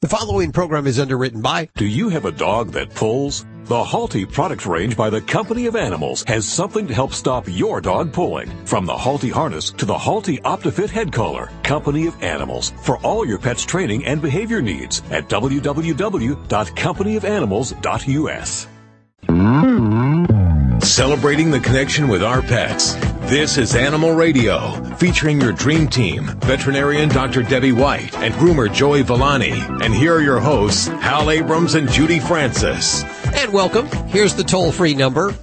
The following program is underwritten by. Do you have a dog that pulls? The Halti product range by the Company of Animals has something to help stop your dog pulling. From the Halti harness to the Halti OptiFit head collar. Company of Animals for all your pet's training and behavior needs at www.companyofanimals.us. Mm-hmm. Celebrating the connection with our pets. This is Animal Radio, featuring your dream team, veterinarian Dr. Debbie White and groomer Joey Villani. And here are your hosts, Hal Abrams and Judy Francis. And welcome. Here's the toll free number.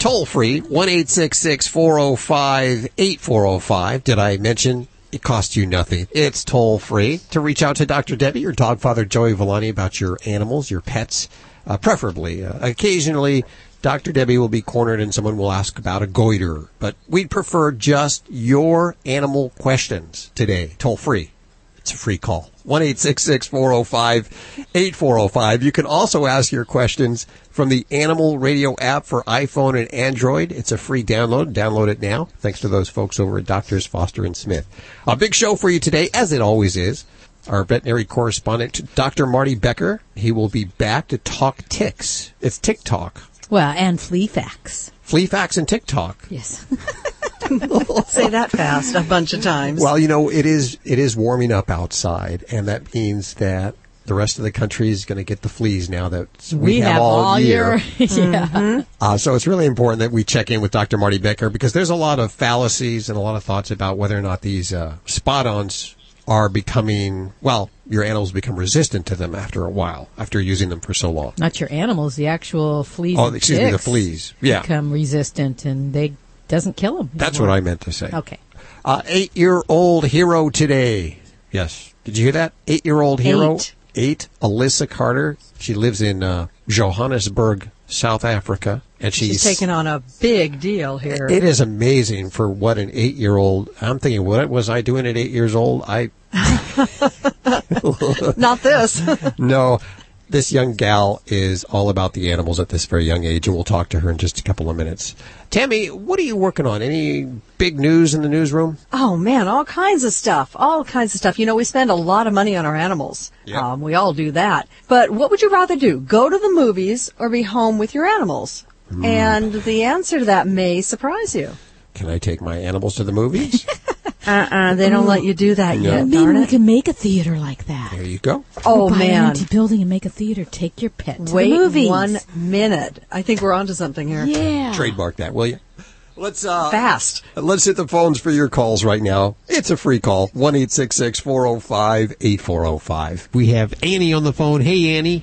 Toll free, 1 405 8405. Did I mention it costs you nothing? It's toll free to reach out to Dr. Debbie or dog father Joey Villani about your animals, your pets, uh, preferably. Uh, occasionally, Dr. Debbie will be cornered and someone will ask about a goiter, but we'd prefer just your animal questions today, toll free. It's a free call. 1-866-405-8405. You can also ask your questions from the Animal Radio app for iPhone and Android. It's a free download. Download it now. Thanks to those folks over at Doctors Foster and Smith. A big show for you today, as it always is. Our veterinary correspondent, Dr. Marty Becker. He will be back to talk ticks. It's TikTok. Well, and flea facts. Flea facts and TikTok. Yes. Say that fast a bunch of times. Well, you know, it is it is warming up outside, and that means that the rest of the country is going to get the fleas now that we, We have all year. your yeah. Uh, so it's really important that we check in with Dr. Marty Becker because there's a lot of fallacies and a lot of thoughts about whether or not these uh, spot-ons are becoming well, your animals become resistant to them after a while, after using them for so long. Not your animals, the actual fleas. Oh, excuse me, the fleas. Yeah. become resistant, and they doesn't kill them. That's what I meant to say. Okay. Uh, eight-year-old hero today. Yes. Did you hear that? Eight-year-old hero. Eight. Eight. Alyssa Carter. She lives in uh, Johannesburg, South Africa, and she's, She's taking on a big deal here. It is amazing for what an eight-year-old. I'm thinking, what was I doing at eight years old? I Not this. no. This young gal is all about the animals at this very young age, and we'll talk to her in just a couple of minutes. Tammy, what are you working on? Any big news in the newsroom? oh man, all kinds of stuff. All kinds of stuff. You know, we spend a lot of money on our animals. Yeah. Um, we all do that. But what would you rather do? Go to the movies or be home with your animals? Hmm. And the answer to that may surprise you. Can I take my animals to the movies? Uh-uh, they don't let you do that No. yet, Maybe darn we it. can make a theater like that. there you go. Oh Buy an man. empty building and make a theater. Take your pet to Wait the movies. one minute. I think we're onto something here. Yeah. Trademark that, will you? Let's uh Fast. let's hit the phones for your calls right now. It's a free call. One eight six six four zero five eight four zero five. We have Annie on the phone. Hey Annie.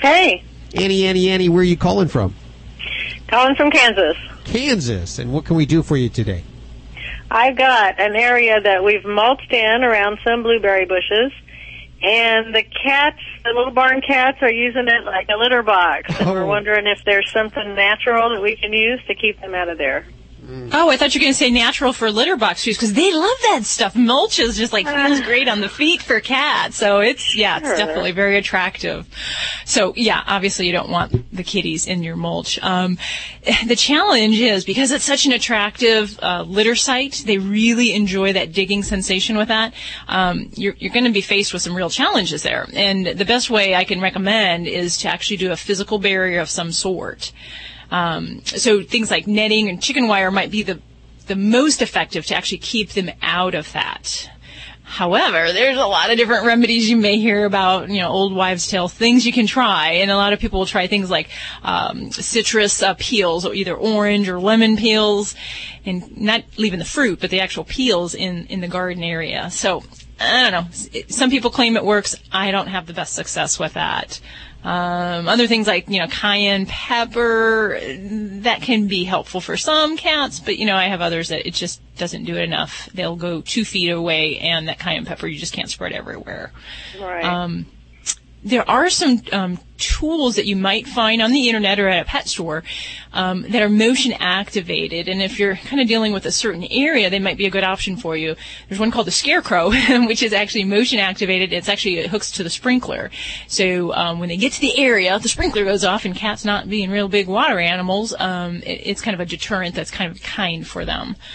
Hey, Annie, Annie, Annie, where are you calling from? calling from Kansas. Kansas. And what can we do for you today? I've got an area that we've mulched in around some blueberry bushes, and the cats, the little barn cats, are using it like a litter box. And Oh. we're wondering if there's something natural that we can use to keep them out of there. Oh, I thought you were going to say natural for litter box shoes because they love that stuff. Mulch is just like feels great on the feet for cats. So it's, yeah, it's Sure. definitely very attractive. So yeah, obviously you don't want the kitties in your mulch. Um, the challenge is because it's such an attractive uh, litter site, they really enjoy that digging sensation with that. Um, you're, you're going to be faced with some real challenges there. And the best way I can recommend is to actually do a physical barrier of some sort. Um, so things like netting and chicken wire might be the the most effective to actually keep them out of that. However, there's a lot of different remedies you may hear about, you know, old wives' tale things you can try, and a lot of people will try things like um, citrus uh, peels, or either orange or lemon peels, and not leaving the fruit, but the actual peels in in the garden area. So I don't know. Some people claim it works. I don't have the best success with that. Um, other things like, you know, cayenne pepper, that can be helpful for some cats, but, you know, I have others that it just doesn't do it enough. They'll go two feet away and that cayenne pepper you just can't spread everywhere. Right. Um, there are some um, tools that you might find on the internet or at a pet store um, that are motion activated. And if you're kind of dealing with a certain area, they might be a good option for you. There's one called the Scarecrow, which is actually motion activated. It's actually it hooks to the sprinkler. So um, when they get to the area, the sprinkler goes off, and cats not being real big water animals, um, it, it's kind of a deterrent that's kind of kind for them.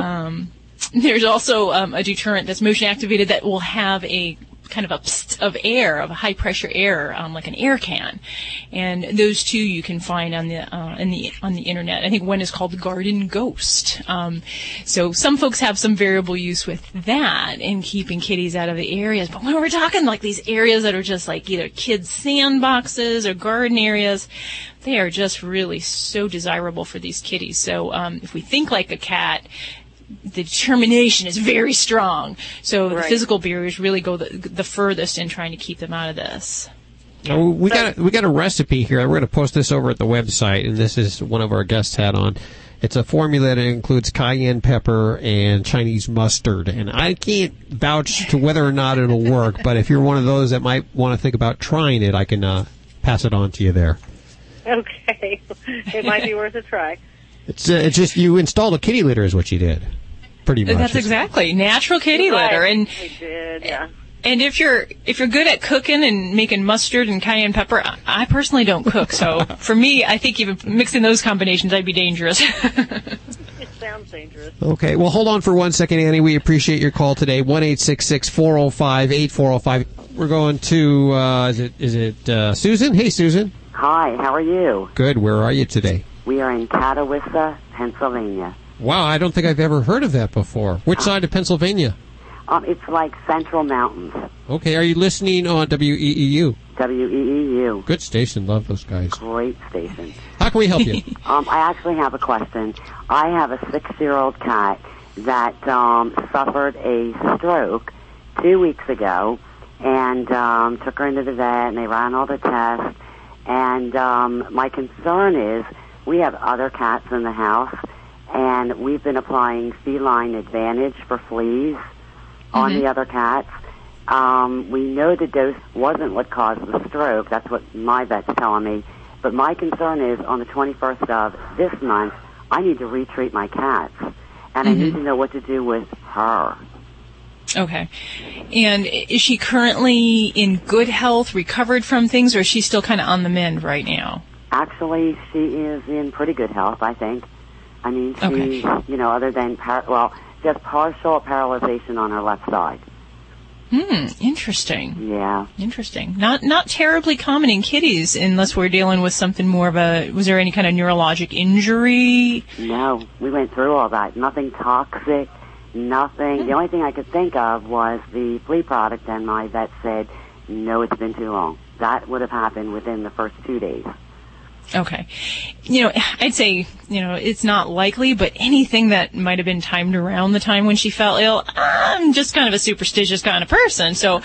Um, there's also um, a deterrent that's motion activated that will have a kind of a of air, of a high pressure air, um, like an air can. And those two you can find on the, uh, in the, on the internet. I think one is called Garden Ghost. Um, so some folks have some variable use with that in keeping kitties out of the areas. But when we're talking like these areas that are just like either kids sandboxes or garden areas, they are just really so desirable for these kitties. So um, if we think like a cat, the determination is very strong. So the physical barriers really go the, the furthest in trying to keep them out of this. Oh, we got a, we got a recipe here. We're going to post this over at the website, and this is one of our guests had on. It's a formula that includes cayenne pepper and Chinese mustard, and I can't vouch to whether or not it'll work. But if you're one of those that might want to think about trying it, I can uh, pass it on to you there. Okay, it might be worth a try. It's uh, it's just you installed a kitty litter, is what you did, pretty much. That's exactly natural kitty litter, and did, yeah. and if you're if you're good at cooking and making mustard and cayenne pepper, I, I personally don't cook, so for me, I think even mixing those combinations, I'd be dangerous. It sounds dangerous. Okay, well, hold on for one second, Annie. We appreciate your call today. One eight six six four zero five eight four zero five. We're going to uh, is it is it uh, Susan? Hey, Susan. Hi, how are you? Good. Where are you today? We are in Catawissa, Pennsylvania. Wow, I don't think I've ever heard of that before. Which side of Pennsylvania? Um, it's like Central Mountains, Okay, are you listening on WEEU? WEEU. Good station. Love those guys. Great station. How can we help you? Um, I actually have a question. I have a six-year-old cat that um, suffered a stroke two weeks ago, and um, took her into the vet, and they ran all the tests. And um, my concern is we have other cats in the house, and we've been applying feline advantage for fleas on the other cats. Um, we know the dose wasn't what caused the stroke. That's what my vet's telling me. But my concern is on the 21st of this month, I need to retreat my cats. And I need to know what to do with her. okay, and is she currently in good health, recovered from things, or is she still kind of on the mend right now? Actually, she is in pretty good health, I think. I mean, she, Okay. you know, other than, par- well, just partial paralyzation on her left side. Hmm, interesting. Yeah. Interesting. Not not terribly common in kitties unless we're dealing with something more of a was there any kind of neurologic injury? No, we went through all that. Nothing toxic, nothing. The only thing I could think of was the flea product, and my vet said, no, it's been too long. That would have happened within the first two days. Okay. You know, I'd say, you know, it's not likely, but anything that might have been timed around the time when she fell ill, I'm just kind of a superstitious kind of person. So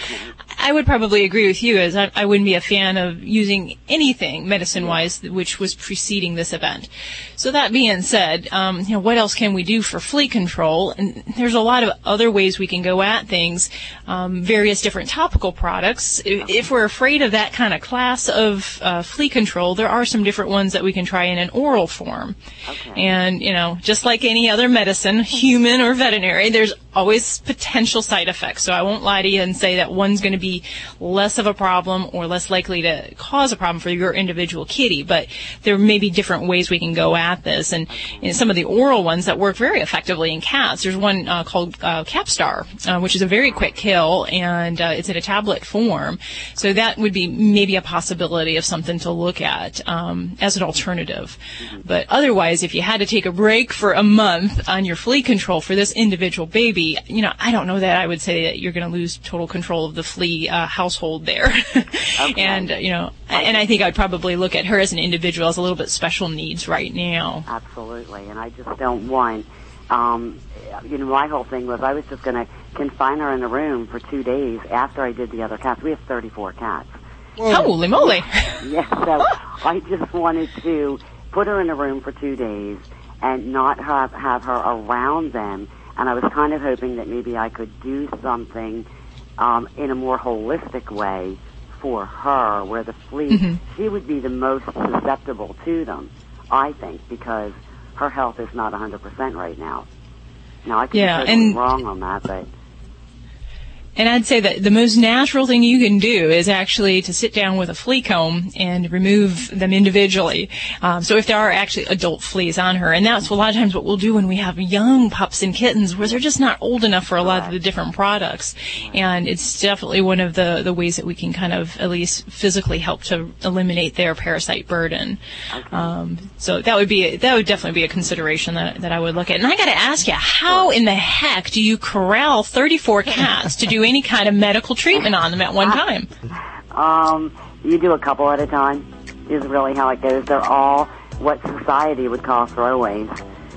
I would probably agree with you as I, I wouldn't be a fan of using anything medicine wise which was preceding this event. So that being said, um, you know, what else can we do for flea control? And there's a lot of other ways we can go at things, um, various different topical products. If, if we're afraid of that kind of class of uh, flea control, there are some different ones that we can try in an oral form. And, you know, just like any other medicine, human or veterinary, there's always potential side effects. So I won't lie to you and say that one's going to be less of a problem or less likely to cause a problem for your individual kitty. But there may be different ways we can go at this. And, and some of the oral ones that work very effectively in cats, there's one uh, called uh, Capstar, uh, which is a very quick kill and uh, it's in a tablet form. So that would be maybe a possibility of something to look at um, as an alternative. But otherwise, if you had to take a break for a month on your flea control for this individual baby, you know, I don't know that I would say that you're going to lose total control of the flea uh, household there. okay. and, you know, and I think I'd probably look at her as an individual as a little bit special needs right now. Absolutely, and I just don't want. Um, you know, my whole thing was I was just going to confine her in a room for two days after I did the other cats. We have 34 cats. Holy moly! Yeah, so I just wanted to put her in a room for two days and not have have her around them. And I was kind of hoping that maybe I could do something um, in a more holistic way for her, where the flea she would be the most susceptible to them. I think because her health is not 100% right now. Now I could Yeah, be totally and- wrong on that, but And I'd say that the most natural thing you can do is actually to sit down with a flea comb and remove them individually. Um, so if there are actually adult fleas on her, and that's a lot of times what we'll do when we have young pups and kittens where they're just not old enough for a lot of the different products. And it's definitely one of the, the ways that we can kind of at least physically help to eliminate their parasite burden. Um, so that would be, that would definitely be a consideration that, that I would look at. And I gotta ask you, how in the heck do you corral 34 cats to do any kind of medical treatment on them at one time? Um, you do a couple at a time. Is really how it goes. They're all what society would call throwaways.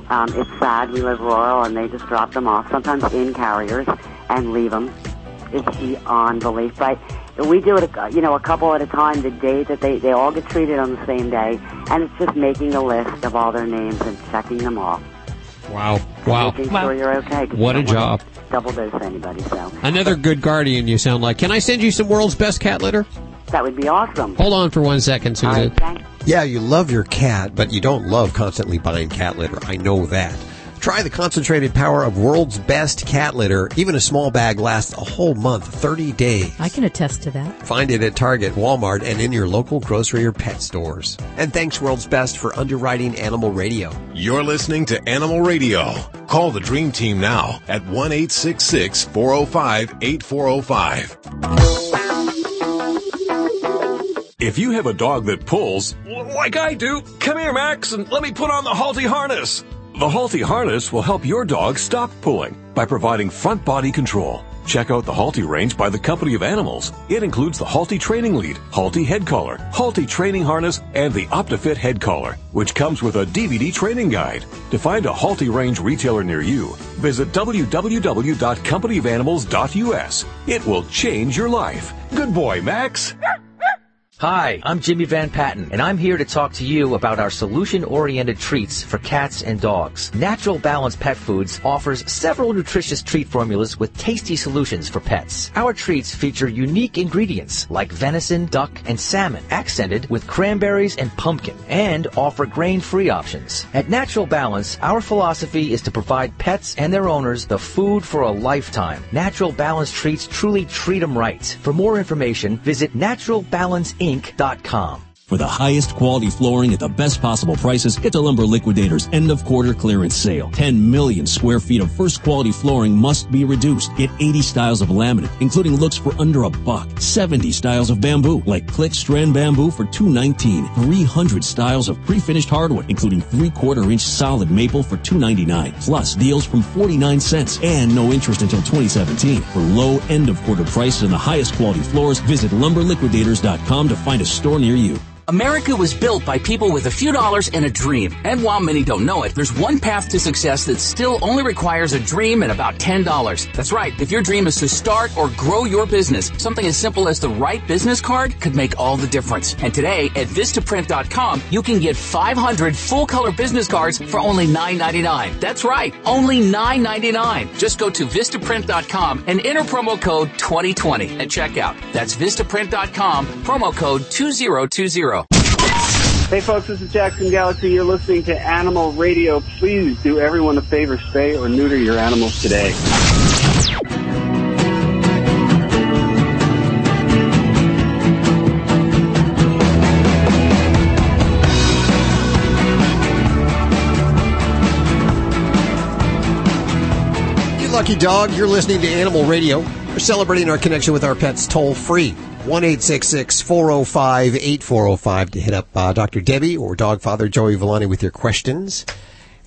Um, it's sad we live rural and they just drop them off, sometimes in carriers, and leave them. It's beyond belief. But we do it, you know, a couple at a time. The day that they they all get treated on the same day, and it's just making a list of all their names and checking them off, Wow. Wow. making Wow. sure you're okay. 'cause you What a don't wanna job. Double dose anybody, so Another good guardian you sound like. Can I send you some world's best cat litter? that would be awesome. Hold on for one second, All Susan. right. Yeah, you love your cat, but you don't love constantly buying cat litter. I know that. Try the concentrated power of world's best cat litter. Even a small bag lasts a whole month, 30 days. I can attest to that. Find it at Target, Walmart, and in your local grocery or pet stores. And thanks World's Best for underwriting Animal Radio. You're listening to Animal Radio. Call the Dream Team now at 1 405 8405. If you have a dog that pulls, like I do, come here, Max, and let me put on the Halti harness. The Halti harness will help your dog stop pulling by providing front body control. Check out the Halti range by the Company of Animals. It includes the Halti training lead, Halti head collar, Halti training harness, and the OptiFit head collar, which comes with a DVD training guide. To find a Halti range retailer near you, visit www.companyofanimals.us. It will change your life. Good boy, Max. Hi, I'm Jimmy Van Patten, and I'm here to talk to you about our solution-oriented treats for cats and dogs. Natural Balance Pet Foods offers several nutritious treat formulas with tasty solutions for pets. Our treats feature unique ingredients like venison, duck, and salmon, accented with cranberries and pumpkin, and offer grain-free options. At Natural Balance, our philosophy is to provide pets and their owners the food for a lifetime. Natural Balance treats truly treat them right. For more information, visit naturalbalanceinc.com. For the highest quality flooring at the best possible prices, get to Lumber Liquidators end of quarter clearance sale. 10 million square feet of first quality flooring must be reduced. Get 80 styles of laminate, including looks for under a buck. 70 styles of bamboo, like click strand bamboo for 219. 300 styles of pre-finished hardwood, including 3 quarter inch solid maple for 299. Plus deals from 49 cents and no interest until 2017. For low end of quarter prices and the highest quality floors, visit lumberliquidators.com to find a store near you. America was built by people with a few dollars and a dream. And while many don't know it, there's one path to success that still only requires a dream and about $10. That's right. If your dream is to start or grow your business, something as simple as the right business card could make all the difference. And today at Vistaprint.com, you can get 500 full color business cards for only $9.99. That's right. Only $9.99. Just go to Vistaprint.com and enter promo code 2020 at checkout. That's Vistaprint.com, promo code 2020. Hey folks, this is Jackson Galaxy. You're listening to Animal Radio. Please do everyone a favor, spay or neuter your animals today. You lucky dog, you're listening to Animal Radio. We're celebrating our connection with our pets toll free. 1 405 8405 to hit up uh, Dr. Debbie or Dog Father Joey Villani with your questions.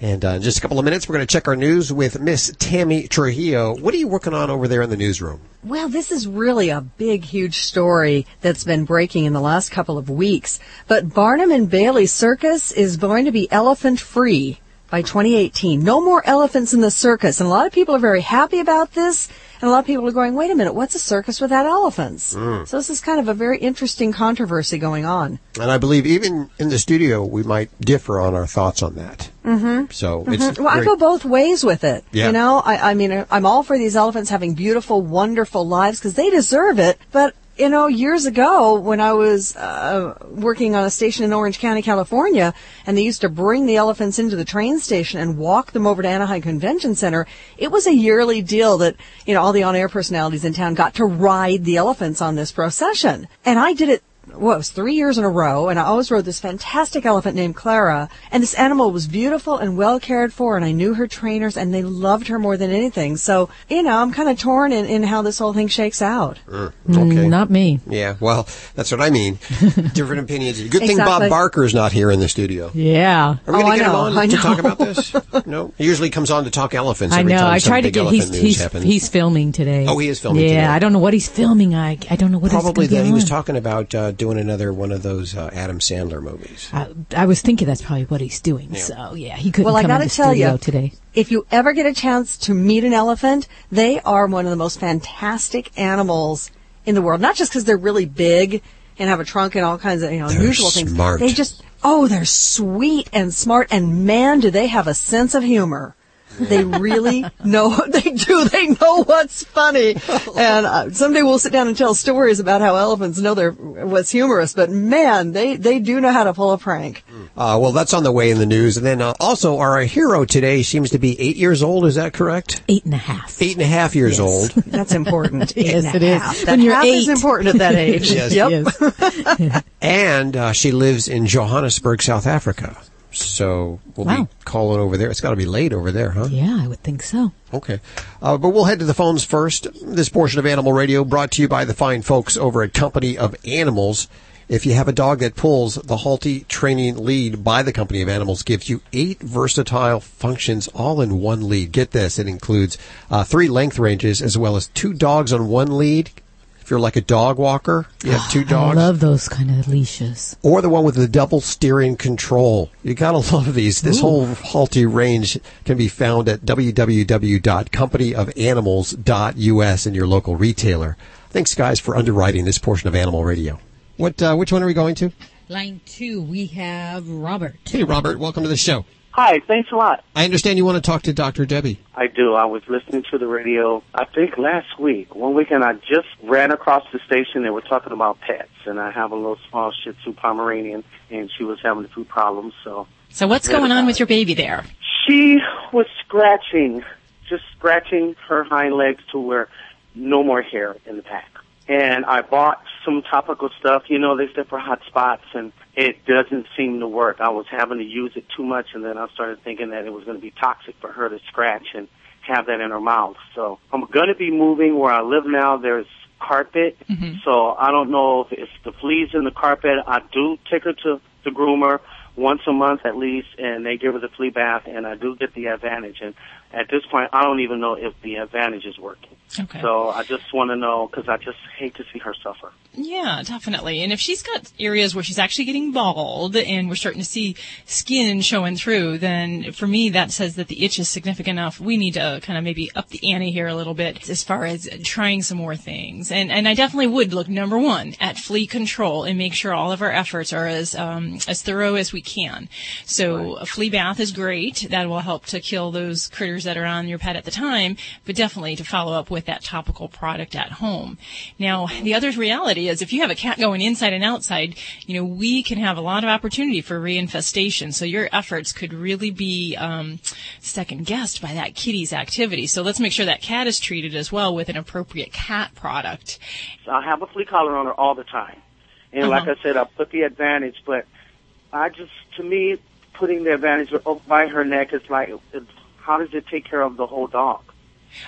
And uh, in just a couple of minutes, we're going to check our news with Miss Tammy Trujillo. What are you working on over there in the newsroom? Well, this is really a big, huge story that's been breaking in the last couple of weeks. But Barnum and Bailey Circus is going to be elephant free by 2018. No more elephants in the circus. And a lot of people are very happy about this. And a lot of people are going, wait a minute, what's a circus without elephants? Mm. So this is kind of a very interesting controversy going on. And I believe even in the studio, we might differ on our thoughts on that. Mm-hmm. So it's Mhm. Well, I go both ways with it. Yeah. You know, I, I mean, I'm all for these elephants having beautiful, wonderful lives because they deserve it. But you know, years ago when I was uh, working on a station in Orange County, California, and they used to bring the elephants into the train station and walk them over to Anaheim Convention Center, it was a yearly deal that, you know, all the on-air personalities in town got to ride the elephants on this procession. And I did it what it was three years in a row, and I always rode this fantastic elephant named Clara. And this animal was beautiful and well cared for, and I knew her trainers, and they loved her more than anything. So, you know, I'm kind of torn in, in how this whole thing shakes out. Mm, Mm. Not me. Yeah, well, that's what I mean. Different opinions. Good thing Bob Barker is not here in the studio. Yeah. Are we Oh, going I to get him on I to talk about this? no, he usually comes on to talk elephants. I Every know. Time I some tried to big get. He's he's, he's filming today. Oh, he is filming Yeah, today. I don't know what he's filming. I I don't know what he's Probably that he was talking about uh, doing another one of those uh, Adam Sandler movies. I, I was thinking that's probably what he's doing. Yeah. So yeah, he couldn't Well, I come gotta in the tell studio you, today. if you ever get a chance to meet an elephant, they are one of the most fantastic animals in the world. Not just because they're really big and have a trunk and all kinds of you know They're unusual things. They just oh, they're sweet and smart, and man, do they have a sense of humor. They really know. They do. They know what's funny. And uh, someday we'll sit down and tell stories about how elephants know their what's humorous. But man, they they do know how to pull a prank. Uh, well, that's on the way in the news. And then uh, also, our hero today seems to be eight years old. Is that correct? Eight and a half. Eight and a half years old. That's important. Yes, and a it is. half. When you're half is eight. important at that age. Yes. Yep. Yes. And uh, she lives in Johannesburg, South Africa. So we'll Wow. be calling over there. It's got to be late over there, huh? yeah, I would think so. Okay. Uh, but we'll head to the phones first. This portion of Animal Radio brought to you by the fine folks over at Company of Animals. If you have a dog that pulls, the Halti training lead by the Company of Animals gives you eight versatile functions all in one lead. Get this. It includes uh, three length ranges as well as two dogs on one lead. If you're like a dog walker, you have two dogs. I love those kind of leashes. or the one with the double steering control. You gotta love these. This whole Halti range can be found at www.companyofanimals.us in your local retailer. Thanks, guys, for underwriting this portion of Animal Radio. What? Uh, which one are we going to? Line two, we have Robert. Hey, Robert. Welcome to the show. Hi, thanks a lot. I understand you want to talk to Dr. Debbie. I do. I was listening to the radio, I think last week. One weekend I just ran across the station. They were talking about pets, and I have a little small Shih Tzu Pomeranian, and she was having food problems, so. So what's going on with your baby there? She was scratching, just scratching her hind legs to where no more hair in the back. And I bought some topical stuff, you know, they said for hot spots, and it doesn't seem to work. I was having to use it too much, and then I started thinking that it was going to be toxic for her to scratch and have that in her mouth. So I'm going to be moving where I live now. There's carpet, mm-hmm. so I don't know if it's the fleas in the carpet. I do take her to the groomer once a month at least, and they give her the flea bath, and I do get the advantage. And at this point, I don't even know if the advantage is working. Okay. So I just want to know because I just hate to see her suffer. Yeah, definitely. And if she's got areas where she's actually getting bald and we're starting to see skin showing through, then for me that says that the itch is significant enough. We need to kind of maybe up the ante here a little bit as far as trying some more things. And and I definitely would look number one at flea control and make sure all of our efforts are as um, as thorough as we can. So a flea bath is great. That will help to kill those critters that are on your pet at the time, but definitely to follow up with that topical product at home. Now, the other reality is if you have a cat going inside and outside, you know, we can have a lot of opportunity for reinfestation. So your efforts could really be um, second guessed by that kitty's activity. So let's make sure that cat is treated as well with an appropriate cat product. So I have a flea collar on her all the time. And like Uh-huh. I said, I put the advantage, but I just, to me, putting the advantage by her neck is like, it's, how does it take care of the whole dog?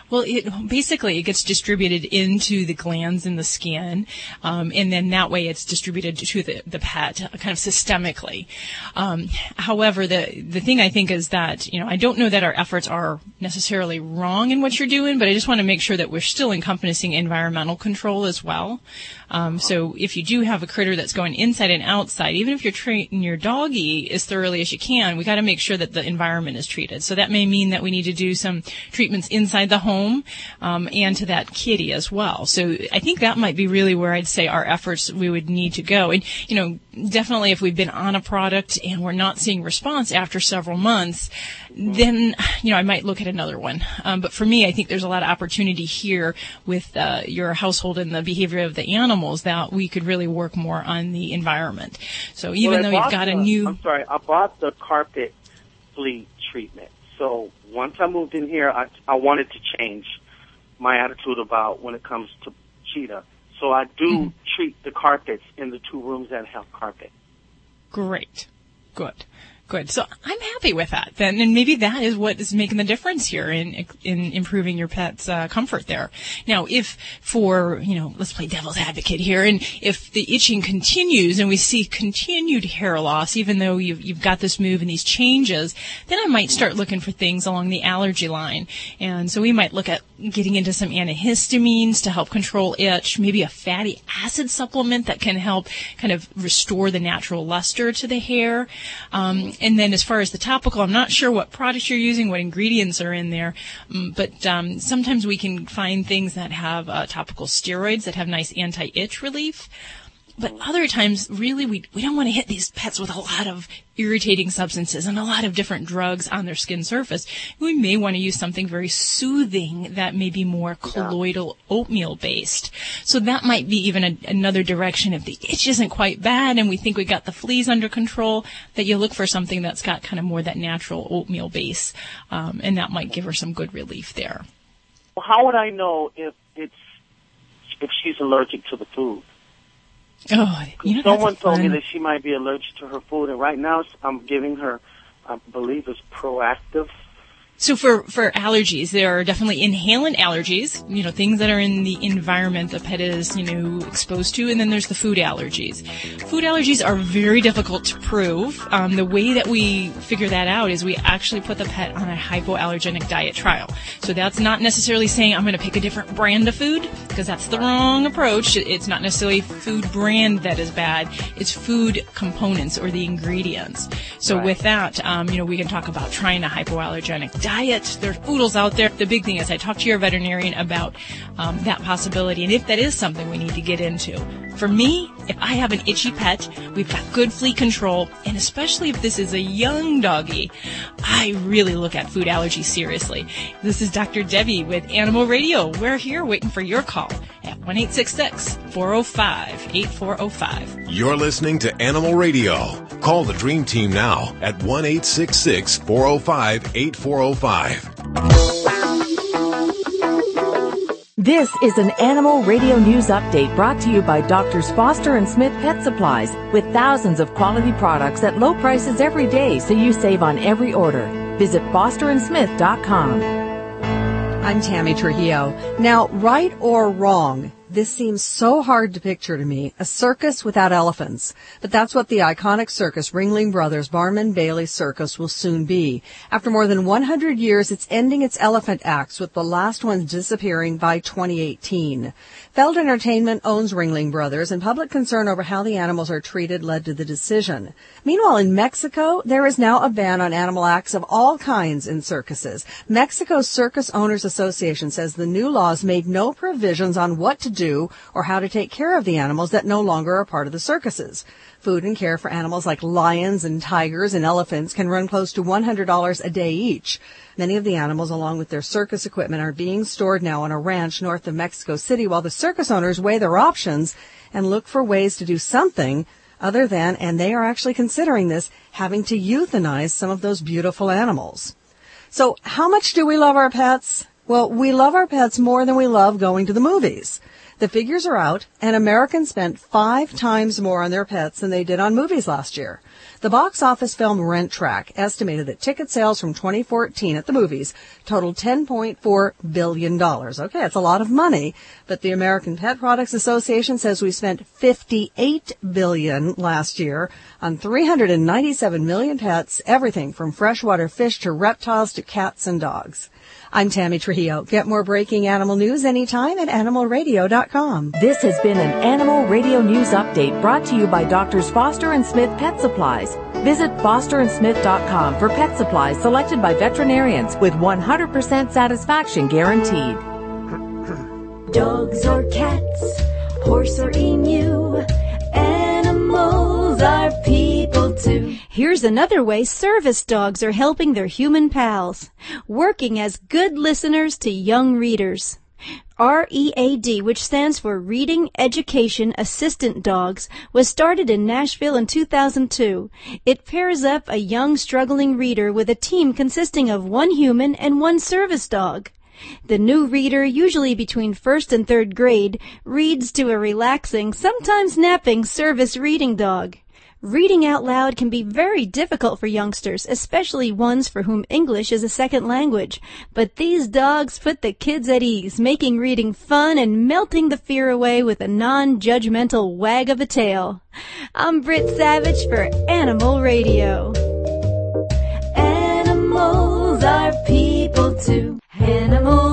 Well, it basically it gets distributed into the glands in the skin, um, and then that way it's distributed to the, the pet kind of systemically. Um, however, the the thing I think is that you know I don't know that our efforts are necessarily wrong in what you're doing, but I just want to make sure that we're still encompassing environmental control as well. Um, so if you do have a critter that's going inside and outside, even if you're treating your doggy as thoroughly as you can, we got to make sure that the environment is treated. So that may mean that we need to do some treatments inside the the home um, and to that kitty as well. So I think that might be really where I'd say our efforts we would need to go. And you know, definitely if we've been on a product and we're not seeing response after several months, then you know I might look at another one. Um, but for me, I think there's a lot of opportunity here with uh, your household and the behavior of the animals that we could really work more on the environment. So even Well, though you've got a new I'm sorry, I bought the carpet flea treatment. So once I moved in here, I, I wanted to change my attitude about when it comes to cheetah. So I do Mm-hmm. treat the carpets in the two rooms that have carpet. Great. Good. Good. So I'm happy with that then, and maybe that is what is making the difference here in in improving your pet's uh, comfort there. Now, if for you know, let's play devil's advocate here, and if the itching continues and we see continued hair loss, even though you've you've got this move and these changes, then I might start looking for things along the allergy line, and so we might look at getting into some antihistamines to help control itch, maybe a fatty acid supplement that can help kind of restore the natural luster to the hair. Um, and then as far as the topical, I'm not sure what product you're using, what ingredients are in there, mm, but um, sometimes we can find things that have uh, topical steroids that have nice anti-itch relief. But other times, really, we, we don't want to hit these pets with a lot of irritating substances and a lot of different drugs on their skin surface. We may want to use something very soothing that may be more colloidal oatmeal based. So that might be even a, another direction if the itch isn't quite bad and we think we got the fleas under control, that you look for something that's got kind of more that natural oatmeal base, um, and that might give her some good relief there. Well, how would I know if it's if she's allergic to the food? Oh, you know, Someone told me that she might be allergic to her food, and right now I'm giving her, I believe it's proactive. So for, for allergies, there are definitely inhalant allergies, you know, things that are in the environment the pet is, you know, exposed to, and then there's the food allergies. Food allergies are very difficult to prove. Um, the way that we figure that out is we actually put the pet on a hypoallergenic diet trial. So that's not necessarily saying I'm going to pick a different brand of food, because that's the wrong approach. It's not necessarily food brand that is bad. It's food components or the ingredients. So with that, um, you know, we can talk about trying a hypoallergenic diet. There's oodles out there. The big thing is I talk to your veterinarian about um, that possibility and if that is something we need to get into. For me, if I have an itchy pet, we've got good flea control, and especially if this is a young doggy, I really look at food allergies seriously. This is Dr. Debbie with Animal Radio. We're here waiting for your call 1 405 8405. You're listening to Animal Radio. Call the Dream Team now at 1 405 8405. This is an Animal Radio News Update brought to you by Doctors Foster and Smith Pet Supplies with thousands of quality products at low prices every day so you save on every order. Visit fosterandsmith.com. I'm Tammy Trujillo. Now, right or wrong, this seems so hard to picture to me, a circus without elephants. But that's what the iconic circus Ringling Brothers Barnum Bailey Circus will soon be. After more than 100 years, it's ending its elephant acts with the last ones disappearing by 2018. Feld Entertainment owns Ringling Brothers and public concern over how the animals are treated led to the decision. Meanwhile, in Mexico, there is now a ban on animal acts of all kinds in circuses. Mexico's Circus Owners Association says the new laws made no provisions on what to do or how to take care of the animals that no longer are part of the circuses. Food and care for animals like lions and tigers and elephants can run close to $100 a day each. Many of the animals, along with their circus equipment, are being stored now on a ranch north of Mexico City while the circus owners weigh their options and look for ways to do something other than, and they are actually considering this, having to euthanize some of those beautiful animals. So how much do we love our pets? Well, we love our pets more than we love going to the movies. The figures are out, and Americans spent five times more on their pets than they did on movies last year. The box office film Rentrak estimated that ticket sales from 2014 at the movies totaled $10.4 billion. Okay, that's a lot of money, but the American Pet Products Association says we spent 58 billion last year on 397 million pets, everything from freshwater fish to reptiles to cats and dogs. I'm Tammy Trujillo. Get more breaking animal news anytime at animalradio.com. This has been an Animal Radio News Update brought to you by Doctors Foster and Smith Pet Supplies. Visit fosterandsmith.com for pet supplies selected by veterinarians with 100% satisfaction guaranteed. Dogs or cats, horse or emu, animals are people too. Here's another way service dogs are helping their human pals, working as good listeners to young readers. READ, which stands for Reading Education Assistant Dogs, was started in Nashville in 2002. It pairs up a young struggling reader with a team consisting of one human and one service dog. The new reader, usually between first and third grade, reads to a relaxing, sometimes napping service reading dog. Reading out loud can be very difficult for youngsters, especially ones for whom English is a second language. But these dogs put the kids at ease, making reading fun and melting the fear away with a non-judgmental wag of a tail. I'm Britt Savage for Animal Radio. Animals are people too. Animal Radio.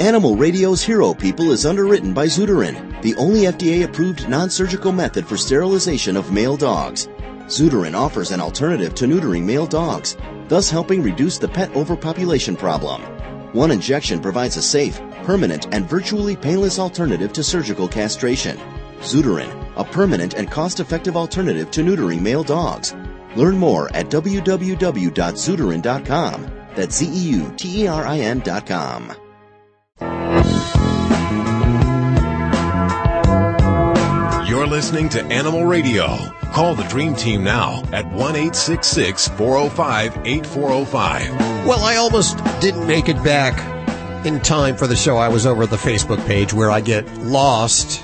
Animal Radio's Hero People is underwritten by Zeuterin, the only FDA approved non surgical method for sterilization of male dogs. Zeuterin offers an alternative to neutering male dogs, thus helping reduce the pet overpopulation problem. One injection provides a safe, permanent, and virtually painless alternative to surgical castration. Zeuterin, a permanent and cost effective alternative to neutering male dogs. Learn more at www.zeuterin.com. That's Z You're listening to Animal Radio. Call the Dream Team now at 1 405 8405. Well, I almost didn't make it back in time for the show. I was over at the Facebook page where I get lost.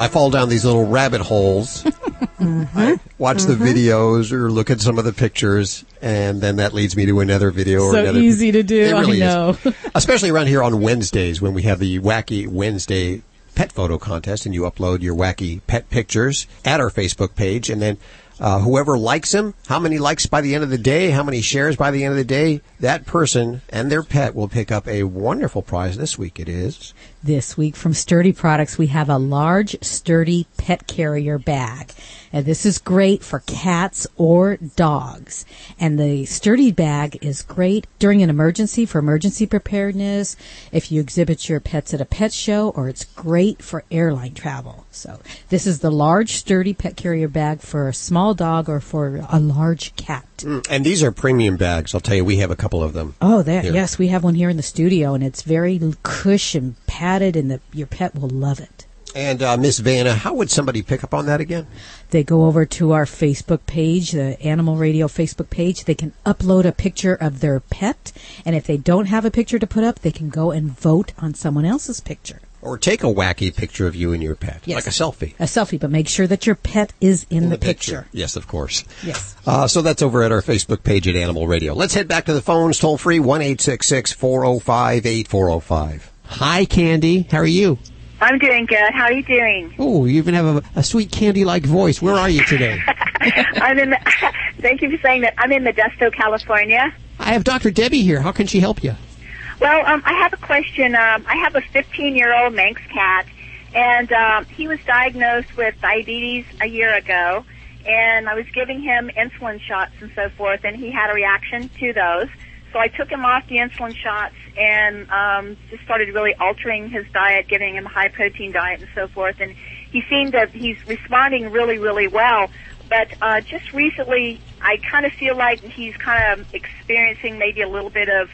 I fall down these little rabbit holes. I watch the Mhm. videos or look at some of the pictures, and then that leads me to another video or So another. easy to do, It I really is. know. Especially around here on Wednesdays when we have the wacky Wednesday pet photo contest, and you upload your wacky pet pictures at our Facebook page, and then uh, whoever likes them, how many likes by the end of the day, how many shares by the end of the day, that person and their pet will pick up a wonderful prize. This week it is. This week from Sturdi Products, we have a large, sturdy pet carrier bag. And this is great for cats or dogs. And the sturdy bag is great during an emergency for emergency preparedness, if you exhibit your pets at a pet show, or it's great for airline travel. So this is the large, sturdy pet carrier bag for a small dog or for a large cat. Mm, And these are premium bags. I'll tell you, we have a couple of them. Oh, there. Yes, we have one here in the studio, and it's very cush padded, and the, your pet will love it. And uh, Miss Vanna, how would somebody pick up on that again? They go over to our Facebook page, the Animal Radio Facebook page. They can upload a picture of their pet, and if they don't have a picture to put up, they can go and vote on someone else's picture. Or take a wacky picture of you and your pet, Yes. like a selfie. A selfie, but make sure that your pet is in, the, picture. Yes, of course. Yes. Uh, so that's over at our Facebook page at Animal Radio. Let's head back to the phones, toll free, 1 405 8405. Hi, Candy. How are you? I'm doing good. How are you doing? Oh, you even have a, a sweet candy like voice. Where are you today? I'm in. thank you for saying that. I'm in Modesto, California. I have Dr. Debbie here. How can she help you? Well, um, I have a question. Um, I have a 15 year old Manx cat, and um, he was diagnosed with diabetes a year ago. And I was giving him insulin shots and so forth, and he had a reaction to those. So I took him off the insulin shots and um, just started really altering his diet, giving him a high protein diet and so forth. And he seemed to he's responding really, really well. But uh, just recently, I kind of feel like he's kind of experiencing maybe a little bit of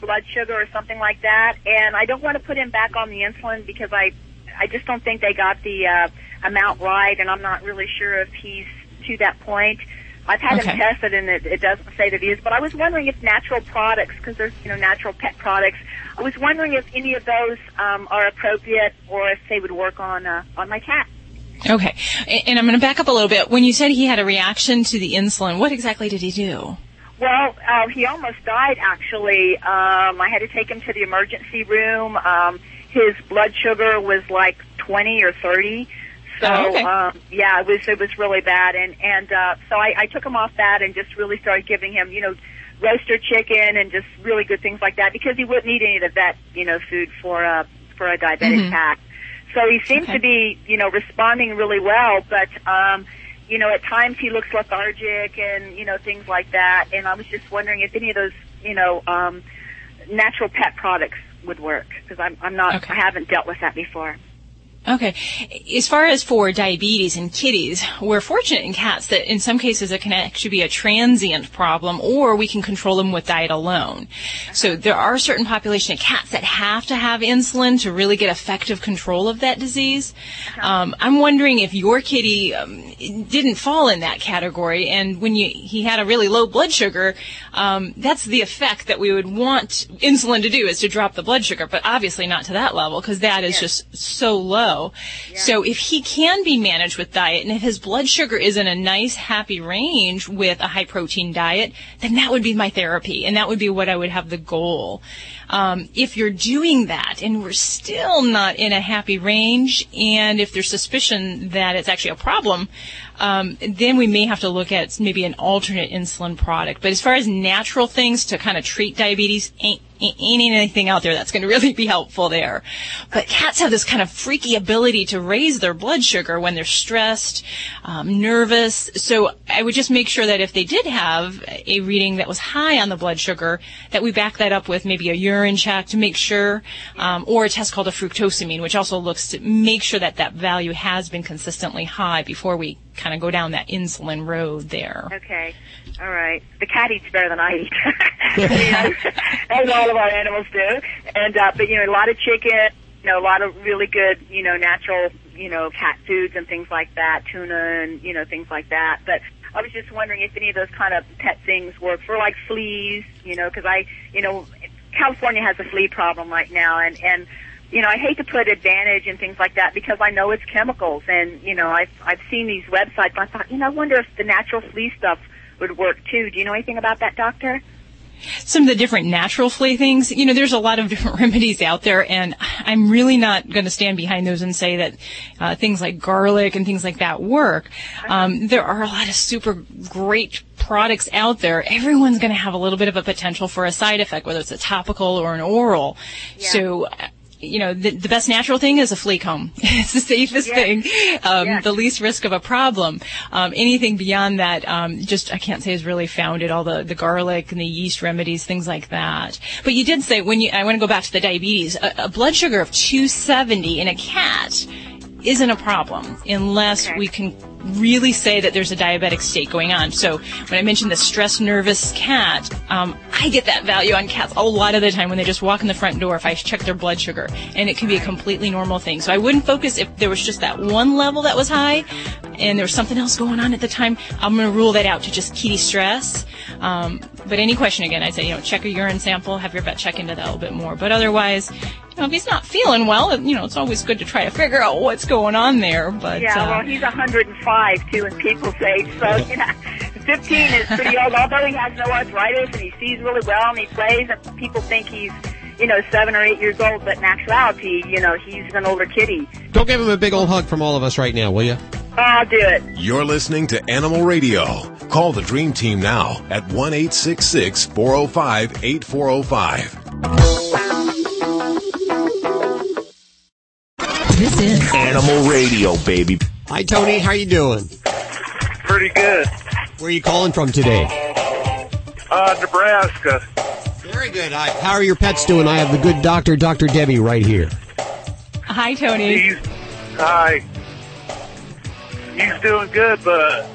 blood sugar or something like that. And I don't want to put him back on the insulin because I, I just don't think they got the uh, amount right, and I'm not really sure if he's to that point. I've had Okay. him tested, and it, it doesn't say that he is. But I was wondering if natural products, because there's you know natural pet products, I was wondering if any of those um, are appropriate or if they would work on uh, on my cat. Okay. And I'm going to back up a little bit. When you said he had a reaction to the insulin, what exactly did he do? Well, uh, he almost died actually. Um, I had to take him to the emergency room. Um, his blood sugar was like 20 or 30. So Oh, okay. um, yeah, it was it was really bad, and and uh, so I, I took him off that and just really started giving him you know roaster chicken and just really good things like that because he wouldn't eat any of the vet you know food for a for a diabetic Mhm. cat. So he seems Okay. to be you know responding really well, but um, you know at times he looks lethargic and you know things like that. And I was just wondering if any of those you know um, natural pet products would work because I'm I'm not I haven't dealt with that before. Okay. As far as for diabetes in kitties, we're fortunate in cats that in some cases it can actually be a transient problem or we can control them with diet alone. So there are certain population of cats that have to have insulin to really get effective control of that disease. Um, I'm wondering if your kitty um, didn't fall in that category and when you, he had a really low blood sugar, um, that's the effect that we would want insulin to do is to drop the blood sugar, but obviously not to that level because that is just so low. So if he can be managed with diet and if his blood sugar is in a nice happy range with a high protein diet, then that would be my therapy and that would be what I would have the goal. Um, if you're doing that and we're still not in a happy range and if there's suspicion that it's actually a problem, um, then we may have to look at maybe an alternate insulin product. But as far as natural things to kind of treat diabetes, ain't, ain't anything out there that's going to really be helpful there. But cats have this kind of freaky ability to raise their blood sugar when they're stressed, um, nervous. So I would just make sure that if they did have a reading that was high on the blood sugar, that we back that up with maybe a urine check to make sure, um, or a test called a fructosamine, which also looks to make sure that that value has been consistently high before we kind of go down that insulin road there. Okay. All right. The cat eats better than I eat. You know, as all of our animals do. And uh but you know, a lot of chicken, you know, a lot of really good, you know, natural, you know, cat foods and things like that, tuna and, you know, things like that. But I was just wondering if any of those kind of pet things work for like fleas, you know, because I, you know, California has a flea problem right now and and you know, I hate to put advantage and things like that because I know it's chemicals and, you know, I've, I've seen these websites and I thought, you know, I wonder if the natural flea stuff would work too. Do you know anything about that, doctor? some of the different natural flea things, you know, there's a lot of different remedies out there, and I'm really not going to stand behind those and say that uh, things like garlic and things like that work. Um, there are a lot of super great products out there. Everyone's going to have a little bit of a potential for a side effect, whether it's a topical or an oral. So. You know, the, the best natural thing is a flea comb. it's the safest thing, um, the least risk of a problem. Um, anything beyond that, um, just I can't say is really founded. All the, the garlic and the yeast remedies, things like that. But you did say when you, I want to go back to the diabetes, a, a blood sugar of 270 in a cat isn't a problem unless we can really say that there's a diabetic state going on. So when I mentioned the stress nervous cat, um, I get that value on cats a lot of the time when they just walk in the front door if I check their blood sugar. And it can be a completely normal thing. So I wouldn't focus if there was just that one level that was high and there was something else going on at the time. I'm going to rule that out to just kitty stress. Um, but any question again, I'd say, you know, check a urine sample, have your vet check into that a little bit more. But otherwise, you know, if he's not feeling well, you know, it's always good to try to figure out what's going on there. But yeah, uh, well, he's 105 too in people's age, so you know, 15 is pretty old. Although he has no arthritis and he sees really well and he plays, and people think he's, you know, seven or eight years old, but in actuality, you know, he's an older kitty. Don't give him a big old hug from all of us right now, will you? I'll do it. You're listening to Animal Radio. Call the Dream Team now at 1 405 8405. This is Animal Radio, baby. Hi, Tony. How you doing? Pretty good. Where are you calling from today? Uh, Nebraska. Very good. Hi. How are your pets doing? I have the good doctor, Dr. Debbie, right here. Hi, Tony. He's, hi. He's doing good, but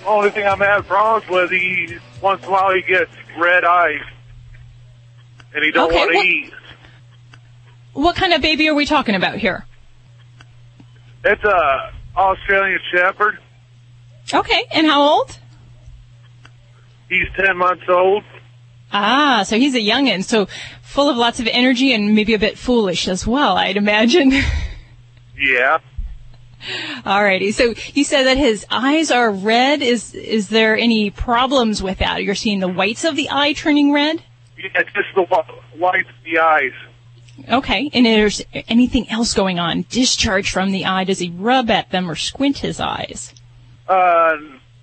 the only thing I'm having problems with, he once in a while he gets red eyes, and he don't Okay, want to eat. What kind of baby are we talking about here? It's a Australian Shepherd. Okay, and how old? He's ten months old. Ah, so he's a youngin', so full of lots of energy and maybe a bit foolish as well, I'd imagine. Yeah. Alrighty. So you said that his eyes are red. Is is there any problems with that? You're seeing the whites of the eye turning red? Yeah, just the wh- whites of the eyes. Okay. And is there anything else going on? Discharge from the eye? Does he rub at them or squint his eyes? Uh,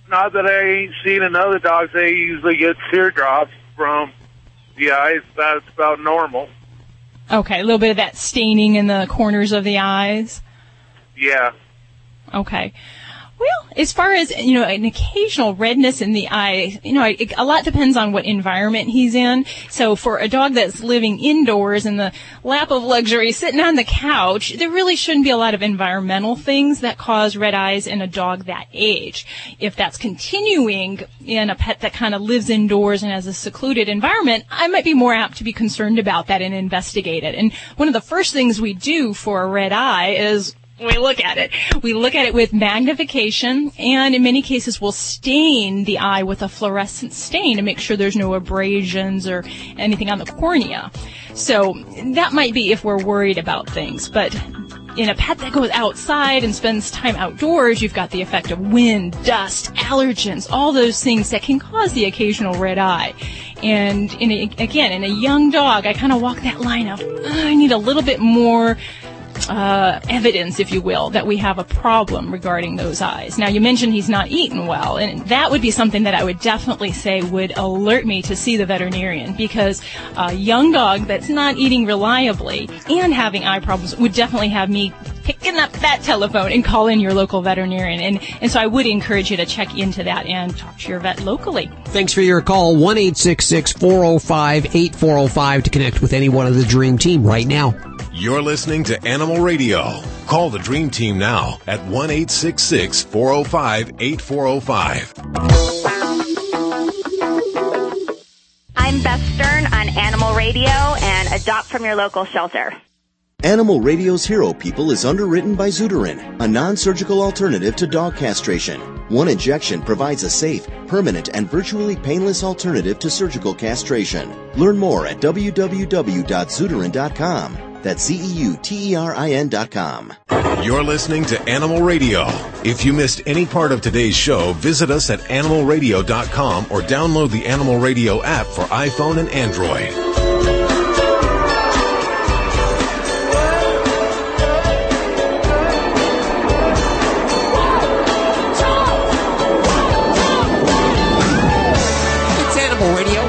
not that I ain't seen in other dogs. They usually get teardrops from the eyes. That's about normal. Okay. A little bit of that staining in the corners of the eyes. Yeah. Okay. Well, as far as, you know, an occasional redness in the eye, you know, it, a lot depends on what environment he's in. So for a dog that's living indoors in the lap of luxury, sitting on the couch, there really shouldn't be a lot of environmental things that cause red eyes in a dog that age. If that's continuing in a pet that kind of lives indoors and has a secluded environment, I might be more apt to be concerned about that and investigate it. And one of the first things we do for a red eye is we look at it. We look at it with magnification, and in many cases, we'll stain the eye with a fluorescent stain to make sure there's no abrasions or anything on the cornea. So that might be if we're worried about things, but in a pet that goes outside and spends time outdoors, you've got the effect of wind, dust, allergens, all those things that can cause the occasional red eye. And in a, again, in a young dog, I kind of walk that line of, "Uh, I need a little bit more uh, evidence, if you will, that we have a problem regarding those eyes. Now, you mentioned he's not eating well, and that would be something that I would definitely say would alert me to see the veterinarian because a young dog that's not eating reliably and having eye problems would definitely have me picking up that telephone and call in your local veterinarian. And, and so I would encourage you to check into that and talk to your vet locally. Thanks for your call. 1 405 8405 to connect with anyone of the Dream Team right now. You're listening to Animal Radio. Call the Dream Team now at 1 405 8405. I'm Beth Stern on Animal Radio and Adopt from your local shelter. Animal Radio's Hero People is underwritten by Zeuterin, a non-surgical alternative to dog castration. One injection provides a safe, permanent, and virtually painless alternative to surgical castration. Learn more at www.zeuterin.com. That's Z-E-U-T-E-R-I-N dot com. You're listening to Animal Radio. If you missed any part of today's show, visit us at animalradio.com or download the Animal Radio app for iPhone and Android. It's Animal Radio.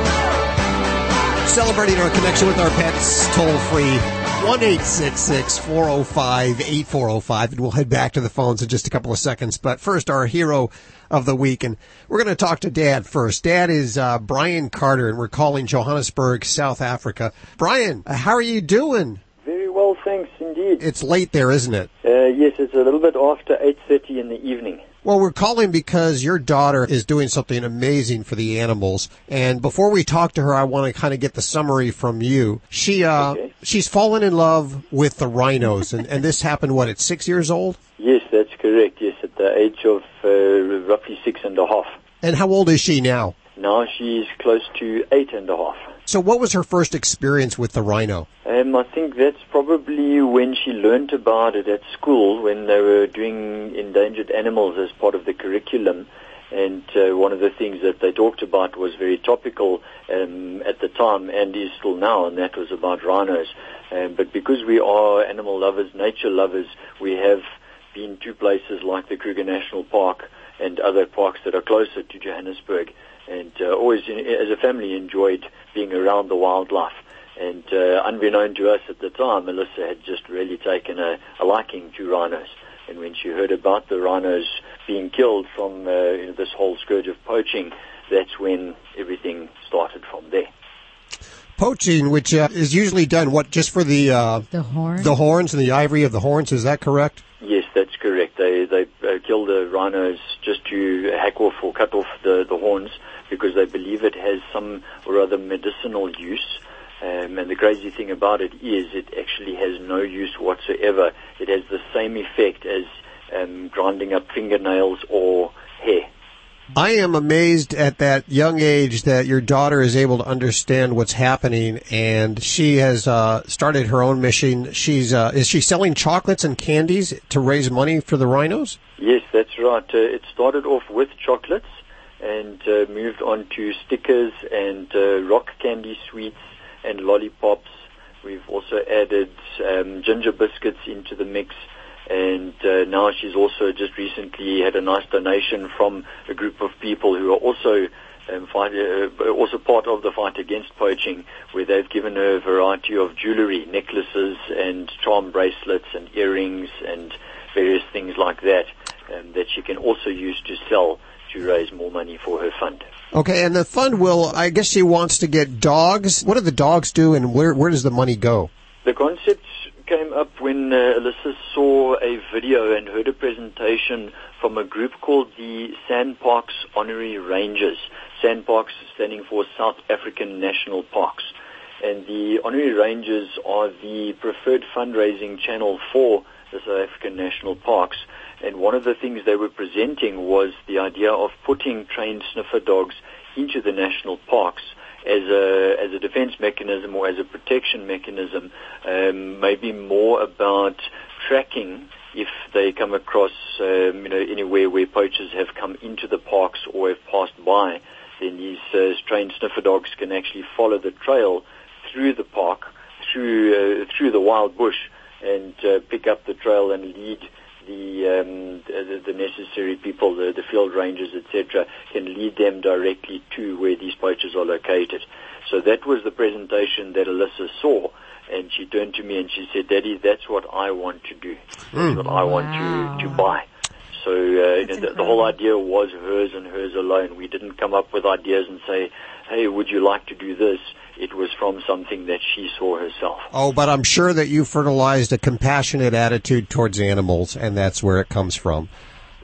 Celebrating our connection with our pets toll free. 1 405 8405. And we'll head back to the phones in just a couple of seconds. But first, our hero of the week. And we're going to talk to Dad first. Dad is uh, Brian Carter, and we're calling Johannesburg, South Africa. Brian, how are you doing? Very well, thanks indeed. It's late there, isn't it? Uh, yes, it's a little bit after 8.30 in the evening. Well, we're calling because your daughter is doing something amazing for the animals. And before we talk to her, I want to kind of get the summary from you. She, uh, she's fallen in love with the rhinos. and, and this happened, what, at six years old? Yes, that's correct. Yes, at the age of uh, roughly six and a half. And how old is she now? Now she's close to eight and a half. So what was her first experience with the rhino? Um, I think that's probably when she learned about it at school when they were doing endangered animals as part of the curriculum. And uh, one of the things that they talked about was very topical um, at the time and is still now, and that was about rhinos. Um, but because we are animal lovers, nature lovers, we have been to places like the Kruger National Park and other parks that are closer to Johannesburg, and uh, always, in, as a family, enjoyed being around the wildlife. And uh, unbeknown to us at the time, Alyssa had just really taken a, a liking to rhinos. And when she heard about the rhinos being killed from uh, you know, this whole scourge of poaching, that's when everything started from there. Poaching, which uh, is usually done, what, just for the, uh, The horn? the horns and the ivory of the horns, is that correct? Yes, that's correct. They they uh, kill the rhinos just to hack off or cut off the, the horns because they believe it has some or other medicinal use. Um, and the crazy thing about it is it actually has no use whatsoever. It has the same effect as um, grinding up fingernails or hair. I am amazed at that young age that your daughter is able to understand what's happening, and she has uh, started her own mission. She's uh, is she selling chocolates and candies to raise money for the rhinos? Yes, that's right. Uh, it started off with chocolates and uh, moved on to stickers and uh, rock candy sweets and lollipops. We've also added um, ginger biscuits into the mix. And uh, now she's also just recently had a nice donation from a group of people who are also um, fight, uh, also part of the fight against poaching, where they've given her a variety of jewelry, necklaces and charm bracelets and earrings and various things like that um, that she can also use to sell to raise more money for her fund. Okay, and the fund will. I guess she wants to get dogs. What do the dogs do, and where where does the money go? The concept came up when uh, Alyssa saw a video and heard a presentation from a group called the SANParks Honorary Rangers. SANParks standing for South African National Parks. And the Honorary Rangers are the preferred fundraising channel for the South African National Parks. And one of the things they were presenting was the idea of putting trained sniffer dogs into the national parks as a as a defense mechanism or as a protection mechanism, um, maybe more about tracking if they come across um, you know anywhere where poachers have come into the parks or have passed by, then these uh, trained sniffer dogs can actually follow the trail through the park, through uh, through the wild bush, and uh, pick up the trail and lead the, um, the, the necessary people, the, the field rangers, etc., can lead them directly to where these poachers are located. So that was the presentation that Alyssa saw, and she turned to me and she said, "Daddy, that's what I want to do. That's what I want to to buy." So uh, the, the whole idea was hers and hers alone. We didn't come up with ideas and say, "Hey, would you like to do this?" It was from something that she saw herself. Oh, but I'm sure that you fertilized a compassionate attitude towards animals, and that's where it comes from.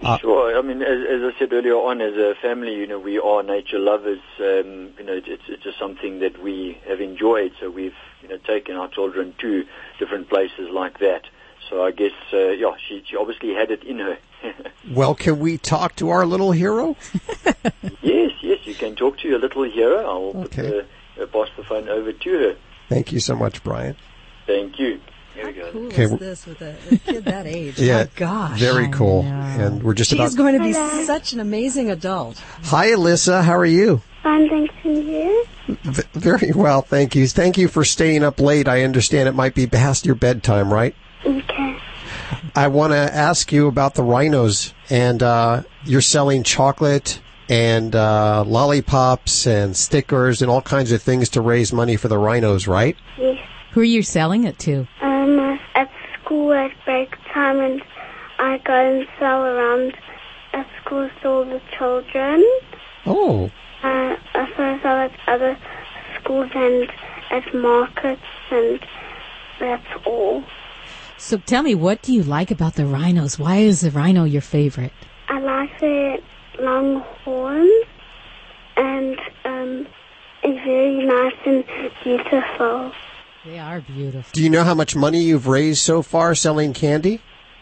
Uh, Sure. I mean, as, as I said earlier on, as a family, you know, we are nature lovers. Um, you know, it's, it's just something that we have enjoyed. So we've, you know, taken our children to different places like that. So I guess, uh, yeah, she, she obviously had it in her. well, can we talk to our little hero? yes, yes, you can talk to your little hero. I'll Okay. put the, uh, pass the phone over to her. Thank you so much, Brian. Thank you. Here we go. Cool Okay, is this with a, a kid that age? Yeah, My gosh. very cool. And we're just about She's about. going to be such an amazing adult. Hi, Alyssa. How are you? Fine, thanks, and you? V- very well, thank you. Thank you for staying up late. I understand it might be past your bedtime, right? Okay. I want to ask you about the rhinos, and uh, you're selling chocolate and uh, lollipops and stickers and all kinds of things to raise money for the rhinos, right? Yes. Who are you selling it to? Um, at school at break time, and I go and sell around at school to all the children. Oh, Uh, also I sell at other schools and at markets, and that's all. So tell me, what do you like about the rhinos? Why is the rhino your favorite? I like the long horns, and um, it's very nice and beautiful. They are beautiful. do you know how much money you've raised so far selling candy?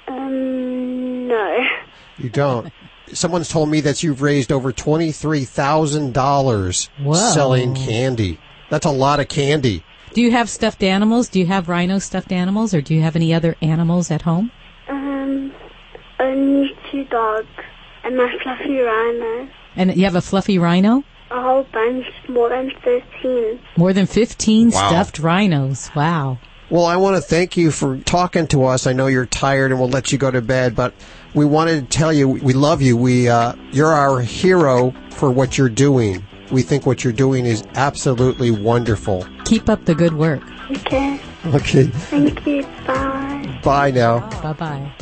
Um, no. You don't. Someone's told me that you've raised over twenty-three thousand dollars selling candy. That's a lot of candy. Do you have stuffed animals? Do you have rhino stuffed animals, or do you have any other animals at home? Um, only two dogs and my fluffy rhino. And you have a fluffy rhino? A whole bunch, more than 13. More than 15 Wow. stuffed rhinos. Wow. Well, I want to thank you for talking to us. I know you're tired, and we'll let you go to bed. But we wanted to tell you we love you. We uh, you're our hero for what you're doing. We think what you're doing is absolutely wonderful. Keep up the good work. Okay. Okay, Thank you. Bye. Bye now. Bye bye.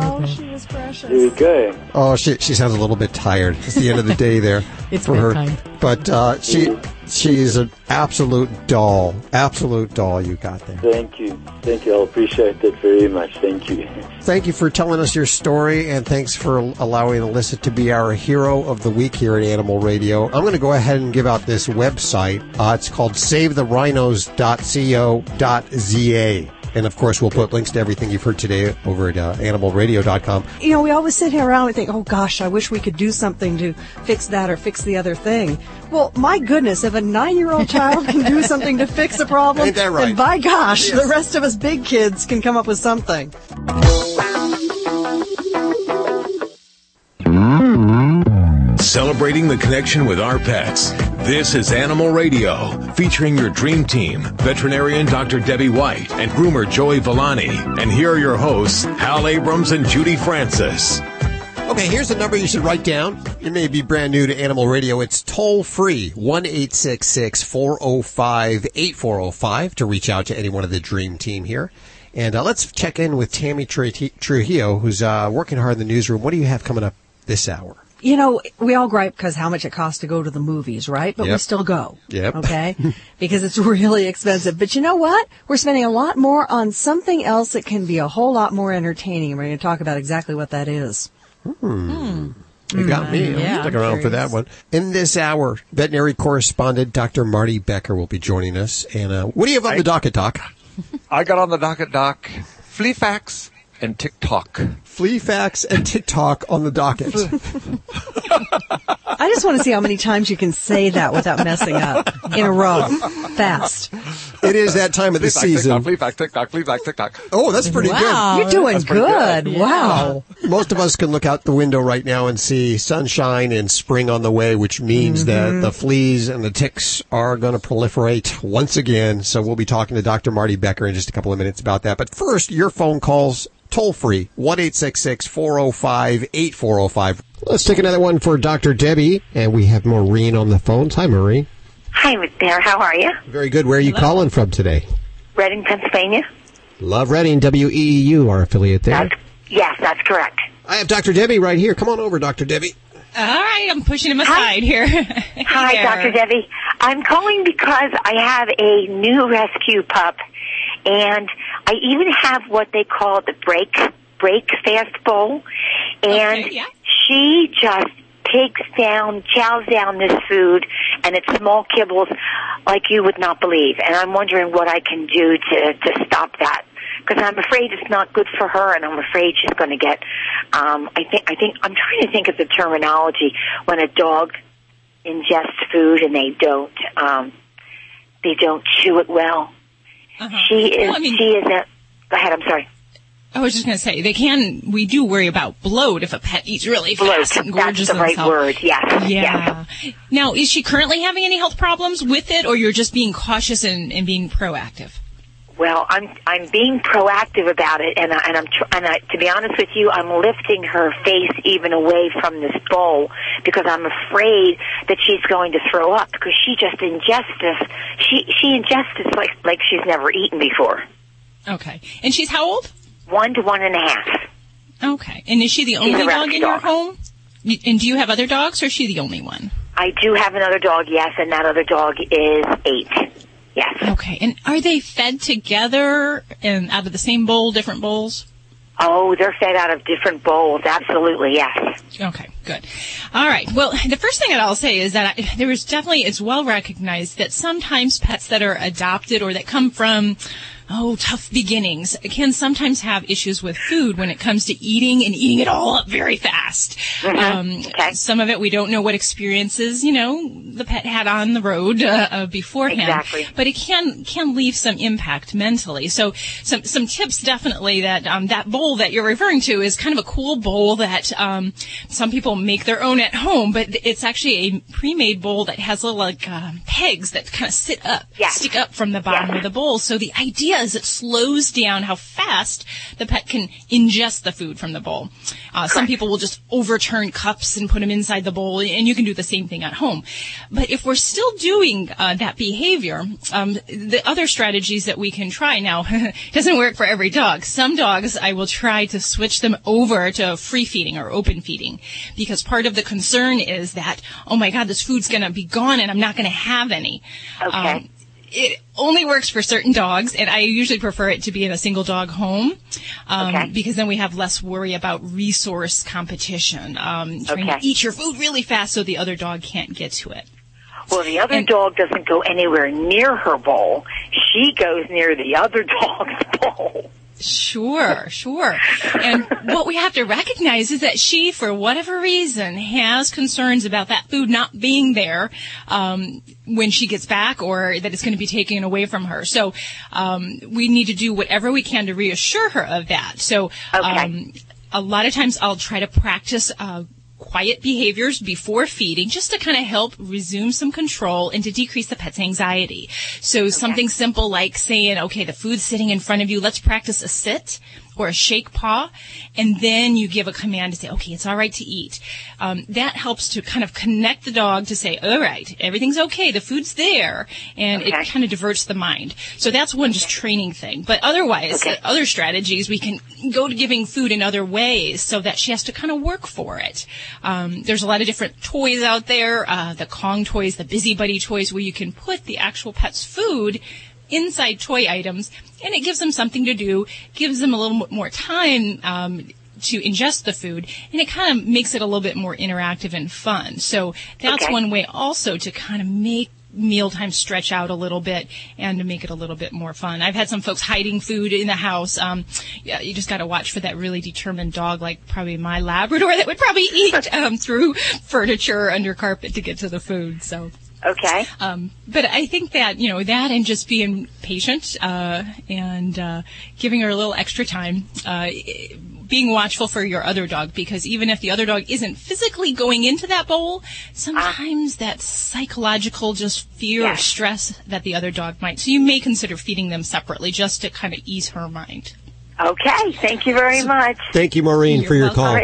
Oh, she was precious. Here we go. Oh, she she sounds a little bit tired. It's the end of the day there It's for her. bedtime. But uh, she she is an absolute doll, absolute doll. You got there. Thank you. Thank you. I appreciate that very much. Thank you. Thank you for telling us your story, and thanks for allowing Alyssa to be our hero of the week here at Animal Radio. I'm going to go ahead and give out this website. Uh, it's called SaveTheRhinos.co.za. And of course, we'll put links to everything you've heard today over at uh, animalradio.com. You know, we always sit here around and think, oh gosh, I wish we could do something to fix that or fix the other thing. Well, my goodness, if a nine-year-old child can do something to fix a problem, Ain't that right? then by gosh, Yes. the rest of us big kids can come up with something. Celebrating the connection with our pets. This is Animal Radio, featuring your dream team, veterinarian Dr. Debbie White and groomer Joey Villani. And here are your hosts, Hal Abrams and Judy Francis. Okay, here's a number you should write down. It may be brand new to Animal Radio. It's toll free, 1 405 8405 to reach out to any one of the dream team here. And uh, let's check in with Tammy Trujillo, who's uh, working hard in the newsroom. What do you have coming up this hour? You know, we all gripe because how much it costs to go to the movies, right? But we still go. Yep. Okay? because it's really expensive. But you know what? We're spending a lot more on something else that can be a whole lot more entertaining. And we're going to talk about exactly what that is. Hmm. You got me. Yeah, I'm stick around for that one. In this hour, veterinary correspondent Dr. Marty Becker will be joining us. And uh, what do you have on the docket, Doc? I got on the docket, Doc. Flea facts and tick talk. Flea facts and tick talk on the docket. I just want to see how many times you can say that without messing up in a row. Fast. It is that time of the Flea fact, season. tick talk, flea fact, tick talk, flea fact, tick talk. Oh, that's pretty Wow, good. you're doing That's pretty good. good. Wow. Most of us can look out the window right now and see sunshine and spring on the way, which means that mm-hmm. the fleas and the ticks are going to proliferate once again. So we'll be talking to Dr. Marty Becker in just a couple of minutes about that. But first, your phone calls toll free, 1 405 8405. Let's take another one for Dr. Debbie. And we have Maureen on the phone. Hi, Maureen. Hi there. How are you? Very good. Where are you calling from today? Reading, Pennsylvania. Love Reading, WEEU, our affiliate there. Yes, that's correct. I have Dr. Debbie right here. Come on over, Dr. Debbie. All right, I'm pushing him aside here. Hi. Dr. Debbie. I'm calling because I have a new rescue pup, and I even have what they call the break break fast bowl, and she just takes down, chows down this food, and it's small kibbles like you would not believe. And I'm wondering what I can do to to stop that. Because I'm afraid it's not good for her, and I'm afraid she's going to get. Um, I think. I think. I'm trying to think of the terminology when a dog ingest food and they don't um they don't chew it well. Uh-huh. She is Well, I mean- she is a go ahead, I'm sorry. I was just going to say they can. We do worry about bloat if a pet eats really Bloat, fast and that's gorgeous the right word, yes, Yeah. Now, is she currently having any health problems with it, or you're just being cautious and, and being proactive? Well, I'm I'm being proactive about it, and I, and I'm tr- and I, to be honest with you, I'm lifting her face even away from this bowl because I'm afraid that she's going to throw up because she just ingests this. She she ingests this like like she's never eaten before. Okay. And she's how old? One to one and a half. Okay. And is she the only dog in your home? And do you have other dogs, or is she the only one? I do have another dog, yes, and that other dog is eight. Yes. Okay. And are they fed together and out of the same bowl, different bowls? Oh, they're fed out of different bowls. Absolutely, yes. Okay, good. All right. Well, the first thing that I'll say is that I, there is definitely, it's well recognized that sometimes pets that are adopted or that come from, oh, tough beginnings can sometimes have issues with food when it comes to eating and eating it all up very fast. Um, Some of it we don't know what experiences, you know, the pet had on the road uh, uh, beforehand. Exactly. But it can can leave some impact mentally. So some some tips definitely that um, that bowl that you're referring to is kind of a cool bowl that um, some people make their own at home, but it's actually a pre-made bowl that has little like um, pegs that kind of sit up, stick up from the bottom of the bowl. So the idea it slows down how fast the pet can ingest the food from the bowl. Uh, some people will just overturn cups and put them inside the bowl, and you can do the same thing at home. But if we're still doing uh, that behavior, um, the other strategies that we can try now doesn't work for every dog. Some dogs, I will try to switch them over to free feeding or open feeding because part of the concern is that, oh my God, this food's going to be gone and I'm not going to have any. Okay. Um, it only works for certain dogs, and I usually prefer it to be in a single dog home um, Okay. because then we have less worry about resource competition. Um, trying Okay. to eat your food really fast so the other dog can't get to it. Well, the other dog doesn't go anywhere near her bowl. She goes near the other dog's bowl. Sure, sure. And what we have to recognize is that she, for whatever reason, has concerns about that food not being there um, when she gets back, or that it's going to be taken away from her. So um, we need to do whatever we can to reassure her of that. So um, a lot of times I'll try to practice. Uh, quiet behaviors before feeding just to kind of help resume some control and to decrease the pet's anxiety. So something simple like saying, okay, the food's sitting in front of you. Let's practice a sit or a shake paw. And then you give a command to say, okay, it's all right to eat. Um, that helps to kind of connect the dog to say, all right, everything's okay. The food's there. And it kind of diverts the mind. So that's one just training thing. But otherwise, uh, other strategies, we can go to giving food in other ways so that she has to kind of work for it. Um, there's a lot of different toys out there, uh, the Kong toys, the Busy Buddy toys, where you can put the actual pet's food inside toy items, and it gives them something to do, gives them a little bit more time um, to ingest the food, and it kind of makes it a little bit more interactive and fun. So that's Okay. one way also to kind of make mealtime stretch out a little bit and to make it a little bit more fun. I've had some folks hiding food in the house. Um, yeah, you just got to watch for that really determined dog, like probably my Labrador, that would probably eat um, through furniture or under carpet to get to the food. So. Okay. Um, but I think that you know that and just being patient uh, and uh, giving her a little extra time, uh, being watchful for your other dog because even if the other dog isn't physically going into that bowl, sometimes that psychological just fear or stress that the other dog might. So you may consider feeding them separately just to kind of ease her mind. Okay. Thank you very much. Thank you, Maureen, for your All call.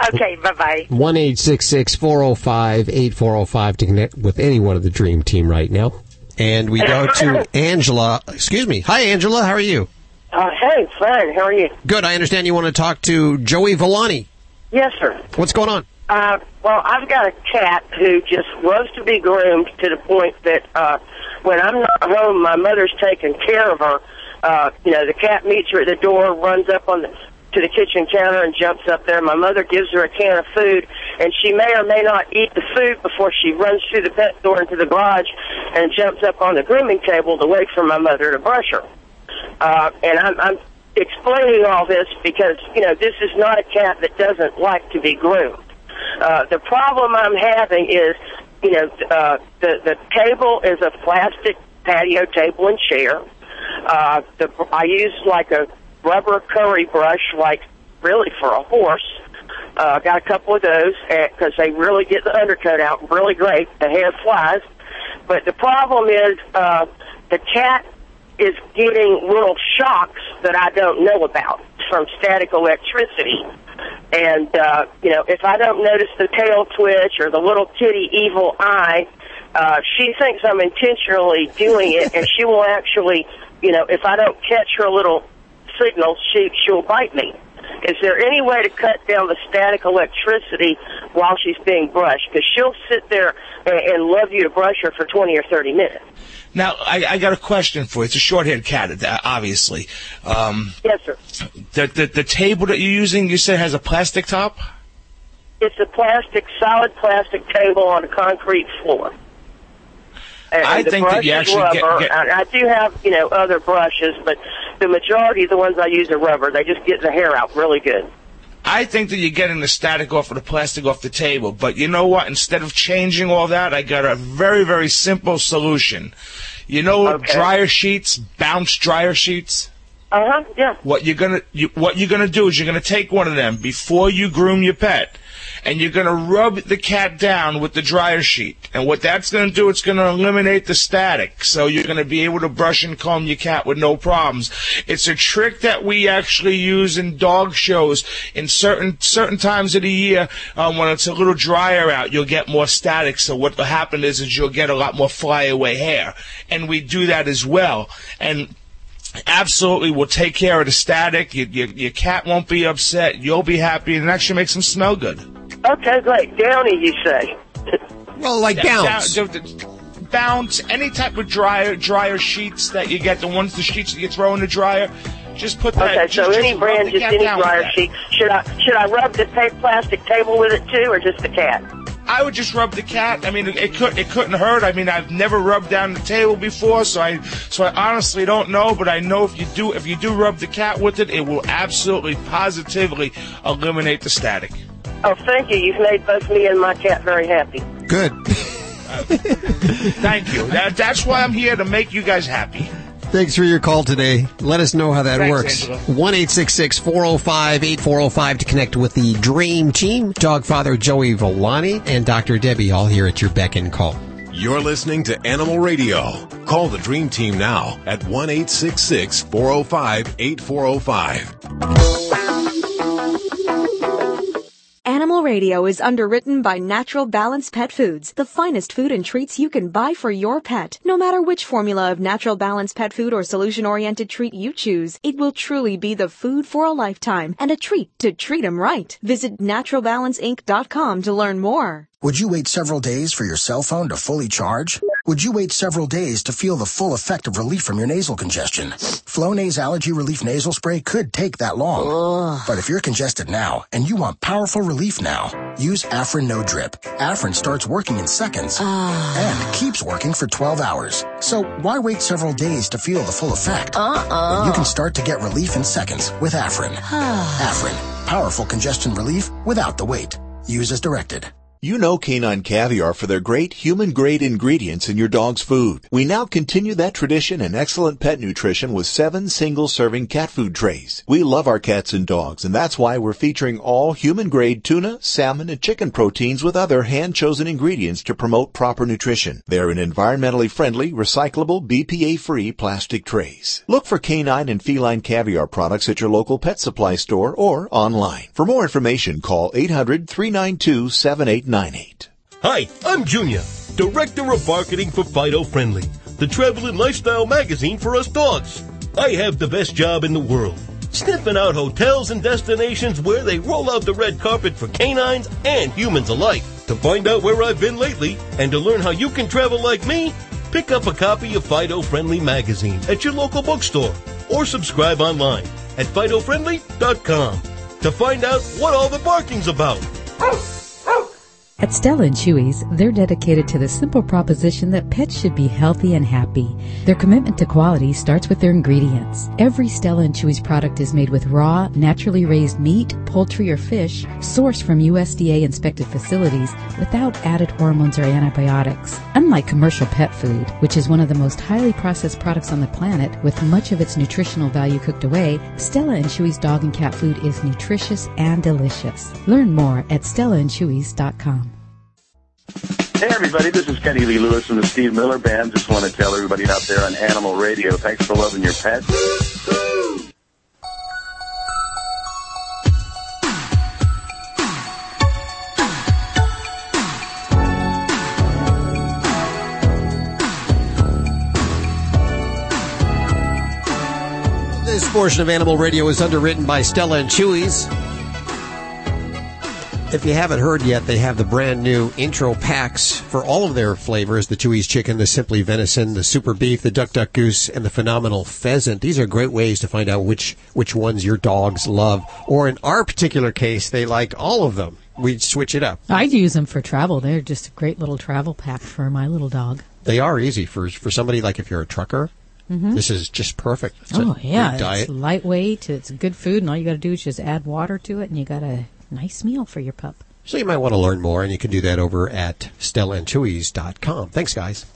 Right. Okay. Bye bye. One eight six six four zero five eight four zero five to connect with any one of the Dream Team right now. And we go to Angela. Excuse me. Hi, Angela. How are you? Uh, hey, fine. How are you? Good. I understand you want to talk to Joey Villani. Yes, sir. What's going on? Uh, well, I've got a cat who just loves to be groomed to the point that uh, when I'm not home, my mother's taking care of her. Uh, you know, the cat meets her at the door, runs up on the to the kitchen counter and jumps up there. My mother gives her a can of food, and she may or may not eat the food before she runs through the pet door into the garage and jumps up on the grooming table to wait for my mother to brush her. Uh, and I'm, I'm explaining all this because, you know, this is not a cat that doesn't like to be groomed. Uh, the problem I'm having is, you know, uh, the, the table is a plastic patio table and chair. Uh, the, I use like a rubber curry brush, like really for a horse. Uh, got a couple of those because they really get the undercoat out really great. The hair flies. But the problem is, uh, the cat is getting little shocks that I don't know about from static electricity. And, uh, you know, if I don't notice the tail twitch or the little kitty evil eye, uh, she thinks I'm intentionally doing it and she will actually, you know, if I don't catch her little signals, she, she'll bite me. Is there any way to cut down the static electricity while she's being brushed? Because she'll sit there and, and love you to brush her for 20 or 30 minutes. Now, I, I got a question for you. It's a short-haired cat, uh, obviously. Um, Yes, sir. the, the the table that you're using, you said has a plastic top. It's a plastic, solid plastic table on a concrete floor. And, I think that you actually get- rubber. get- And I do have, you know, other brushes, but the majority of the ones I use are rubber. They just get the hair out really good. I think that you're getting the static off of the plastic off the table. But you know what? Instead of changing all that, I got a very, very simple solution. You know, dryer sheets, bounce dryer sheets. Uh huh. Yeah. What you're gonna you, what you're gonna do is you're gonna take one of them before you groom your pet, and you're gonna rub the cat down with the dryer sheet. And what that's gonna do, it's gonna eliminate the static, so you're gonna be able to brush and comb your cat with no problems. It's a trick that we actually use in dog shows in certain certain times of the year um, when it's a little drier out. You'll get more static. So what will happen is is you'll get a lot more flyaway hair, and we do that as well. And absolutely will take care of the static. Your, your, your cat won't be upset. You'll be happy, and it actually makes them smell good. Okay, great. Downy, you say? Well, like bounce. Down- d- d- bounce. Any type of dryer dryer sheets that you get, the ones the sheets that you throw in the dryer. Just put that. Okay, just, so just any rub brand, just any down dryer that. sheet. Should I should I rub the plastic table with it too, or just the cat? I would just rub the cat. I mean, it could it couldn't hurt. I mean, I've never rubbed down the table before, so I so I honestly don't know. But I know if you do if you do rub the cat with it, it will absolutely positively eliminate the static. Oh, thank you. You've made both me and my cat very happy. Good. Thank you. That, that's why I'm here to make you guys happy. Thanks for your call today. Let us know how that Thanks, works. Angela. 1 405 8405 to connect with the Dream Team, Dog Father Joey Villani, and Dr. Debbie, all here at your beck and call. You're listening to Animal Radio. Call the Dream Team now at 1 405 8405. Animal Radio is underwritten by Natural Balance Pet Foods, the finest food and treats you can buy for your pet. No matter which formula of Natural Balance Pet Food or solution-oriented treat you choose, it will truly be the food for a lifetime and a treat to treat 'em right. Visit naturalbalanceinc.com to learn more. Would you wait several days for your cell phone to fully charge? Would you wait several days to feel the full effect of relief from your nasal congestion? Flonase Allergy Relief Nasal Spray could take that long. But if you're congested now and you want powerful relief now, use Afrin No Drip. Afrin starts working in seconds ah. and keeps working for 12 hours. So why wait several days to feel the full effect? Uh-uh. When you can start to get relief in seconds with Afrin. Afrin, powerful congestion relief without the wait. Use as directed. You know Canine Caviar for their great human grade ingredients in your dog's food. We now continue that tradition in excellent pet nutrition with seven single serving cat food trays. We love our cats and dogs and that's why we're featuring all human grade tuna, salmon, and chicken proteins with other hand chosen ingredients to promote proper nutrition. They're in environmentally friendly, recyclable, BPA free plastic trays. Look for canine and feline caviar products at your local pet supply store or online. For more information, call 800 392 7898. Hi, I'm Junior, Director of Marketing for Fido Friendly, the travel and lifestyle magazine for us dogs. I have the best job in the world, sniffing out hotels and destinations where they roll out the red carpet for canines and humans alike. To find out where I've been lately and to learn how you can travel like me, pick up a copy of Fido Friendly magazine at your local bookstore or subscribe online at FidoFriendly.com to find out what all the barking's about. At Stella and Chewy's, they're dedicated to the simple proposition that pets should be healthy and happy. Their commitment to quality starts with their ingredients. Every Stella and Chewy's product is made with raw, naturally raised meat, poultry, or fish sourced from USDA inspected facilities without added hormones or antibiotics. Unlike commercial pet food, which is one of the most highly processed products on the planet with much of its nutritional value cooked away, Stella and Chewy's dog and cat food is nutritious and delicious. Learn more at stellaandchewy's.com. Hey everybody, this is Kenny Lee Lewis from the Steve Miller Band. Just want to tell everybody out there on Animal Radio, thanks for loving your pets. This portion of Animal Radio is underwritten by Stella and Chewy's. If you haven't heard yet, they have the brand new intro packs for all of their flavors the Chewy's chicken, the Simply Venison, the Super Beef, the Duck Duck Goose, and the Phenomenal Pheasant. These are great ways to find out which, which ones your dogs love. Or in our particular case, they like all of them. We switch it up. I'd use them for travel. They're just a great little travel pack for my little dog. They are easy for, for somebody like if you're a trucker. Mhm. This is just perfect. It's oh yeah, it's lightweight. It's good food, and all you got to do is just add water to it, and you got a nice meal for your pup. So you might want to learn more, and you can do that over at StellaandChewy's.com. Thanks, guys.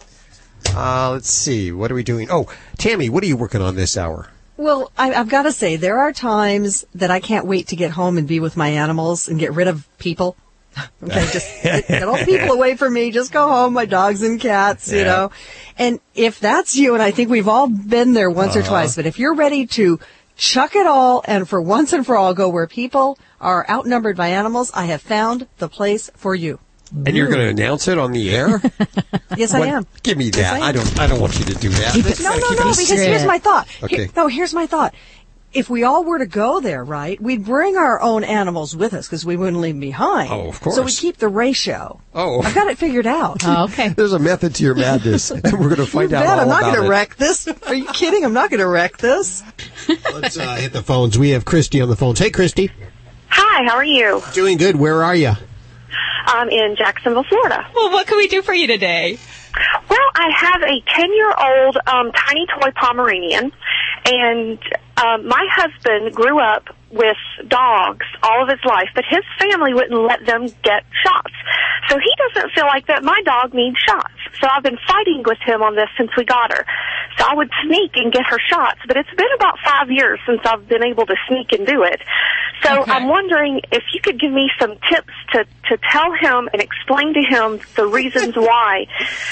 Uh, let's see. What are we doing? Oh, Tammy, what are you working on this hour? Well, I, I've got to say, there are times that I can't wait to get home and be with my animals and get rid of people. okay, just get, get all people away from me. Just go home, my dogs and cats, you Yeah. know. And if that's you, and I think we've all been there once or Uh-huh. twice, but if you're ready to chuck it all and for once and for all go where people are outnumbered by animals, I have found the place for you. And you're going to announce it on the air? Yes, I am. Give me Yes, that. I am. I don't. I don't want you to do that. Let's no, no, no, because here's my thought. Here- Okay. no, here's my thought. If we all were to go there, right, we'd bring our own animals with us because we wouldn't leave them behind. Oh, of course. So we keep the ratio. Oh. I've got it figured out. Oh, okay. There's a method to your madness, and we're going to find you out bet. all I'm not going to wreck this. Are you kidding? I'm not going to wreck this. Let's uh, hit the phones. We have Christy on the phones. Hey, Christy. Hi, how are you? Doing good. Where are you? I'm in Jacksonville, Florida. Well, what can we do for you today? Well, I have a 10 year old um, tiny toy Pomeranian, and um, my husband grew up with dogs all of his life, but his family wouldn't let them get shots. So he doesn't feel like that my dog needs shots. So I've been fighting with him on this since we got her. So I would sneak and get her shots, but it's been about five years since I've been able to sneak and do it. So I'm wondering if you could give me some tips to, to tell him and explain to him the reasons why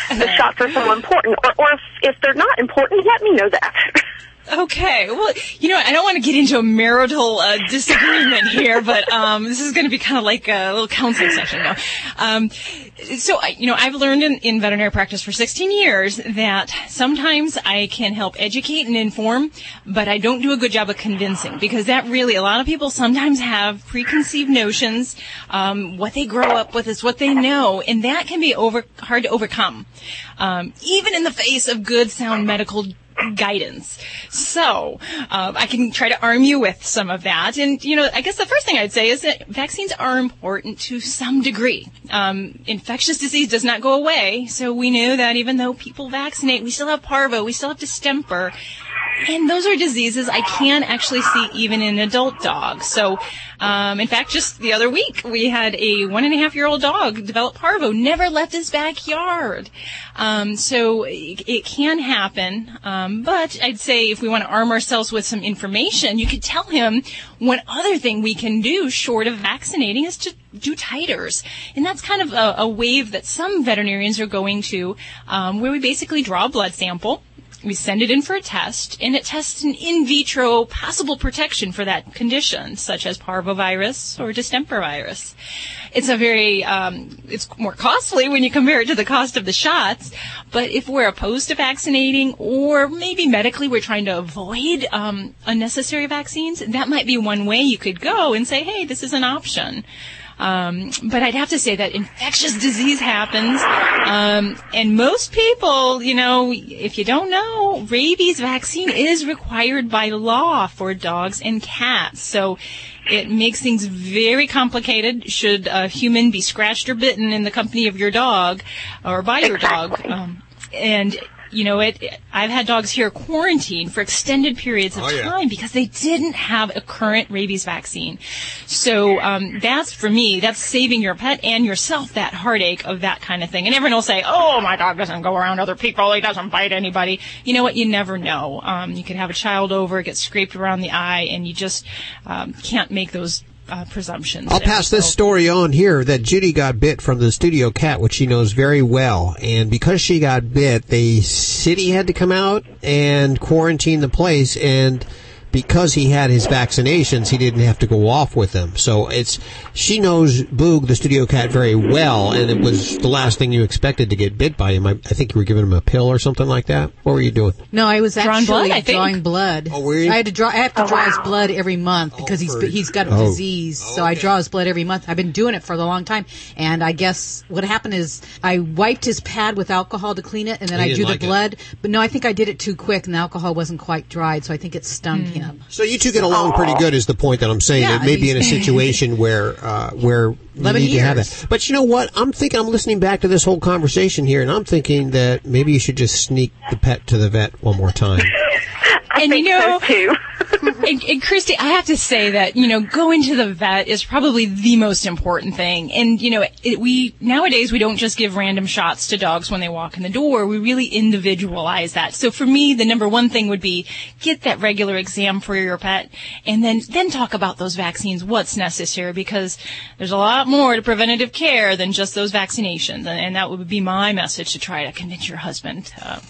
the shots are so important, or, or if, if they're not important, let me know that. Okay. Well, you know, I don't want to get into a marital uh, disagreement here, but um, this is going to be kind of like a little counseling session now. Um, so, you know, I've learned in, in veterinary practice for 16 years that sometimes I can help educate and inform, but I don't do a good job of convincing because that really, a lot of people sometimes have preconceived notions. Um, what they grow up with is what they know, and that can be over hard to overcome, um, even in the face of good, sound medical guidance. So, um, I can try to arm you with some of that. And, you know, I guess the first thing I'd say is that vaccines are important to some degree. Um, infectious disease does not go away. So we know that even though people vaccinate, we still have parvo, we still have distemper. And those are diseases I can actually see even in adult dogs. So, um, in fact, just the other week, we had a one and a half year old dog develop parvo, never left his backyard. Um, so it, it can happen. Um, but I'd say if we want to arm ourselves with some information, you could tell him one other thing we can do short of vaccinating is to do titers. And that's kind of a, a wave that some veterinarians are going to, um, where we basically draw a blood sample we send it in for a test, and it tests an in vitro possible protection for that condition, such as parvovirus or distemper virus. It's a very, um, it's more costly when you compare it to the cost of the shots, but if we're opposed to vaccinating, or maybe medically we're trying to avoid um, unnecessary vaccines, that might be one way you could go and say, hey, this is an option. Um, but I'd have to say that infectious disease happens, um, and most people, you know, if you don't know, rabies vaccine is required by law for dogs and cats. So it makes things very complicated. Should a human be scratched or bitten in the company of your dog or by your dog, um, and you know, it. I've had dogs here quarantined for extended periods of Oh, yeah. time because they didn't have a current rabies vaccine. So um, that's for me. That's saving your pet and yourself that heartache of that kind of thing. And everyone will say, "Oh, my dog doesn't go around other people. He doesn't bite anybody." You know what? You never know. Um, you could have a child over, get scraped around the eye, and you just um, can't make those uh, presumptions. I'll pass this story on here that Judy got bit from the studio cat, which she knows very well. And because she got bit, the city had to come out and quarantine the place. And because he had his vaccinations, he didn't have to go off with them. So it's, she knows Boog, the studio cat, very well. And it was the last thing you expected to get bit by him. I, I think you were giving him a pill or something like that. What were you doing? No, I was Drawing actually blood, I drawing blood. Oh, were you? I had to draw. I have to oh, draw his blood every month oh, because he's he's got a oh. disease. So I draw his blood every month. I've been doing it for a long time. And I guess what happened is I wiped his pad with alcohol to clean it, and then He I drew like the it. blood. But no, I think I did it too quick, and the alcohol wasn't quite dried, so I think it stunned hmm. him. So you two get along pretty good, is the point that I'm saying. Yeah, it may be in a situation where uh, where you 11 need to have years. that. But you know what? I'm thinking. I'm listening back to this whole conversation here, and I'm thinking that maybe you should just sneak the pet to the vet one more time. and you know, and, and Christy, I have to say that you know going to the vet is probably the most important thing. And you know, it, we nowadays we don't just give random shots to dogs when they walk in the door. We really individualize that. So for me, the number one thing would be get that regular exam for your pet, and then then talk about those vaccines, what's necessary, because there's a lot more to preventative care than just those vaccinations. And, and that would be my message to try to convince your husband. Uh,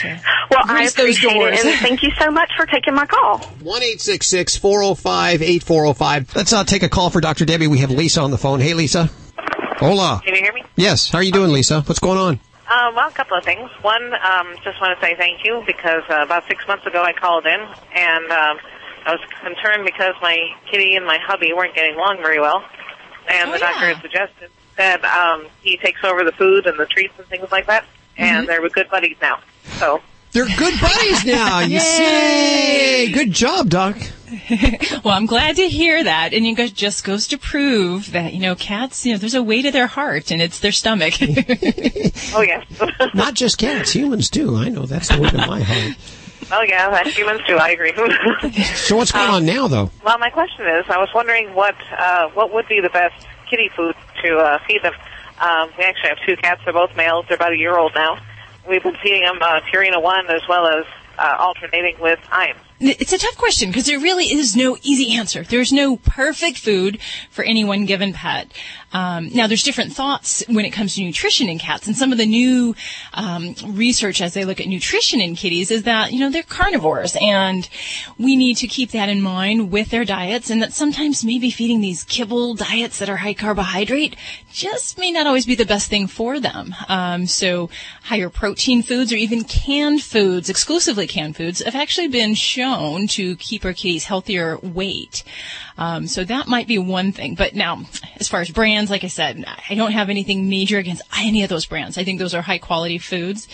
to Well, I grease those doors. it, and thank you so much for taking my call. One eight six six four zero five eight four zero five. Let's uh, take a call for Dr. Debbie. We have Lisa on the phone. Hey, Lisa. Hola. Can you hear me? Yes. How are you doing, Lisa? What's going on? Um, well, a couple of things. One, um, just want to say thank you because uh, about six months ago I called in and um, I was concerned because my kitty and my hubby weren't getting along very well, and Oh, the doctor yeah. had suggested that um, he takes over the food and the treats and things like that, and Mhm. they're good buddies now. So They're good buddies now. You see? Good job, Doc. well, I'm glad to hear that, and it just goes to prove that you know cats. You know, there's a way to their heart, and it's their stomach. Oh yes. Not just cats, humans too. I know that's the way to my heart. oh yeah, humans too. I agree. So what's going on now, though? well, my question is, I was wondering what uh, what would be the best kitty food to uh, feed them. Um, we actually have two cats. They're both males. They're about a year old now. We've been feeding them uh, Purina One as well as uh, alternating with Iams. It's a tough question because there really is no easy answer. There's no perfect food for any one given pet. Um, now, there's different thoughts when it comes to nutrition in cats, and some of the new um, research as they look at nutrition in kitties is that you know they're carnivores, and we need to keep that in mind with their diets, and that sometimes maybe feeding these kibble diets that are high carbohydrate just may not always be the best thing for them. Um, so, higher protein foods or even canned foods, exclusively canned foods, have actually been shown to keep our kitties healthier weight. Um, so that might be one thing. But now, as far as brands, like I said, I don't have anything major against any of those brands. I think those are high quality foods.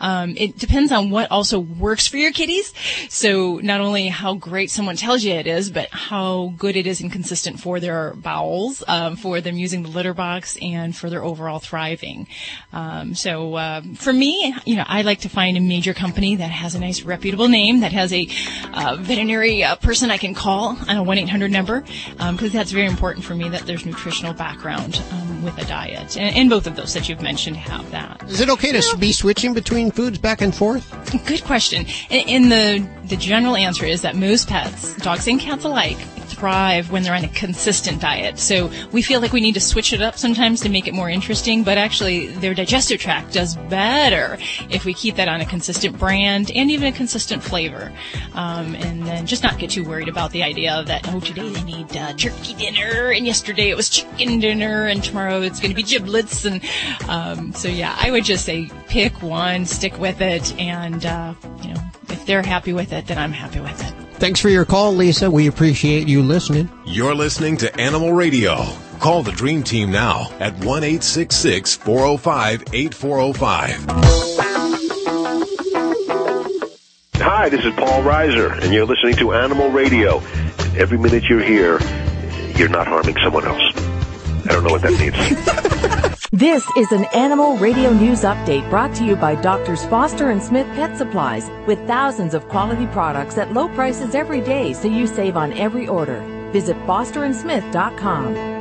Um, it depends on what also works for your kitties. So not only how great someone tells you it is, but how good it is and consistent for their bowels, um, for them using the litter box, and for their overall thriving. Um, so uh, for me, you know, I like to find a major company that has a nice reputable name, that has a uh, veterinary uh, person I can call on a one eight hundred number, because that's very important for me that there's nutritional background um, with a diet, and, and both of those that you've mentioned have that. Is it okay to be switching between foods back and forth? Good question. And, and the the general answer is that most pets, dogs and cats alike, thrive when they're on a consistent diet. So we feel like we need to switch it up sometimes to make it more interesting, but actually their digestive tract does better if we keep that on a consistent brand and even a consistent flavor. Um, and then just not get too worried about the idea of that, oh, today they need uh, turkey dinner and yesterday it was chicken dinner and tomorrow it's going to be giblets. And um, so, yeah, I would just say pick one, stick with it, and, uh, you know, if they're happy with it, then I'm happy with it. Thanks for your call, Lisa. We appreciate you listening. You're listening to Animal Radio. Call the Dream Team now at 1 405 8405. Hi, this is Paul Reiser, and you're listening to Animal Radio. Every minute you're here, you're not harming someone else. I don't know what that means. This is an Animal Radio News Update brought to you by Doctors Foster and Smith Pet Supplies with thousands of quality products at low prices every day so you save on every order. Visit fosterandsmith.com.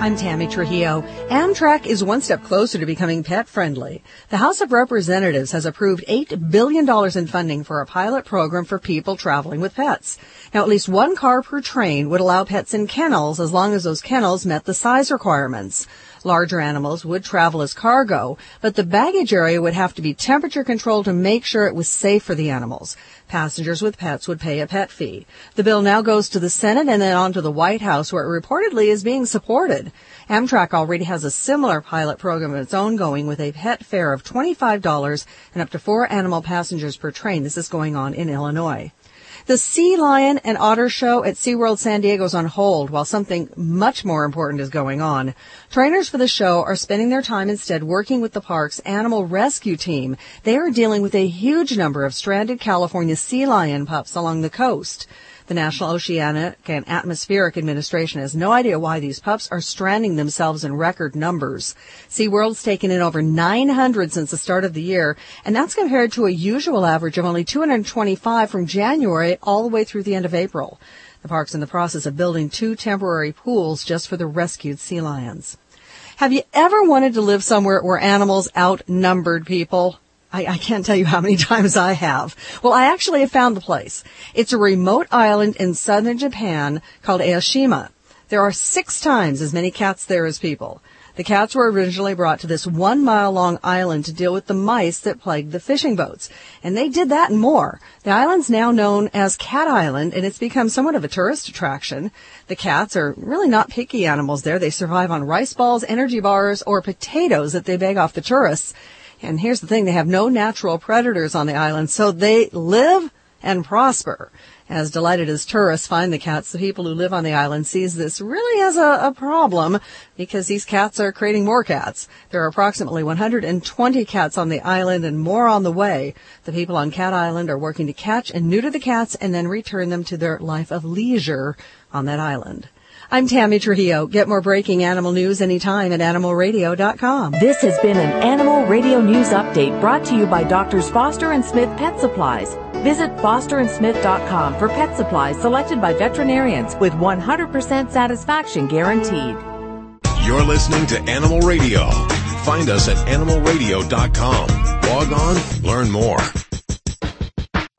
I'm Tammy Trujillo. Amtrak is one step closer to becoming pet friendly. The House of Representatives has approved $8 billion in funding for a pilot program for people traveling with pets. Now, at least one car per train would allow pets in kennels as long as those kennels met the size requirements. Larger animals would travel as cargo, but the baggage area would have to be temperature controlled to make sure it was safe for the animals. Passengers with pets would pay a pet fee. The bill now goes to the Senate and then on to the White House where it reportedly is being supported. Amtrak already has a similar pilot program of its own going with a pet fare of $25 and up to four animal passengers per train. This is going on in Illinois. The Sea Lion and Otter Show at SeaWorld San Diego is on hold while something much more important is going on. Trainers for the show are spending their time instead working with the park's animal rescue team. They are dealing with a huge number of stranded California sea lion pups along the coast. The National Oceanic and Atmospheric Administration has no idea why these pups are stranding themselves in record numbers. SeaWorld's taken in over 900 since the start of the year, and that's compared to a usual average of only 225 from January all the way through the end of April. The park's in the process of building two temporary pools just for the rescued sea lions. Have you ever wanted to live somewhere where animals outnumbered people? I, I, can't tell you how many times I have. Well, I actually have found the place. It's a remote island in southern Japan called Aoshima. There are six times as many cats there as people. The cats were originally brought to this one mile long island to deal with the mice that plagued the fishing boats. And they did that and more. The island's now known as Cat Island and it's become somewhat of a tourist attraction. The cats are really not picky animals there. They survive on rice balls, energy bars, or potatoes that they beg off the tourists. And here's the thing, they have no natural predators on the island, so they live and prosper. As delighted as tourists find the cats, the people who live on the island sees this really as a, a problem because these cats are creating more cats. There are approximately 120 cats on the island and more on the way. The people on Cat Island are working to catch and neuter the cats and then return them to their life of leisure on that island. I'm Tammy Trujillo. Get more breaking animal news anytime at animalradio.com. This has been an Animal Radio News Update brought to you by Doctors Foster and Smith Pet Supplies. Visit fosterandsmith.com for pet supplies selected by veterinarians with 100% satisfaction guaranteed. You're listening to Animal Radio. Find us at animalradio.com. Log on, learn more.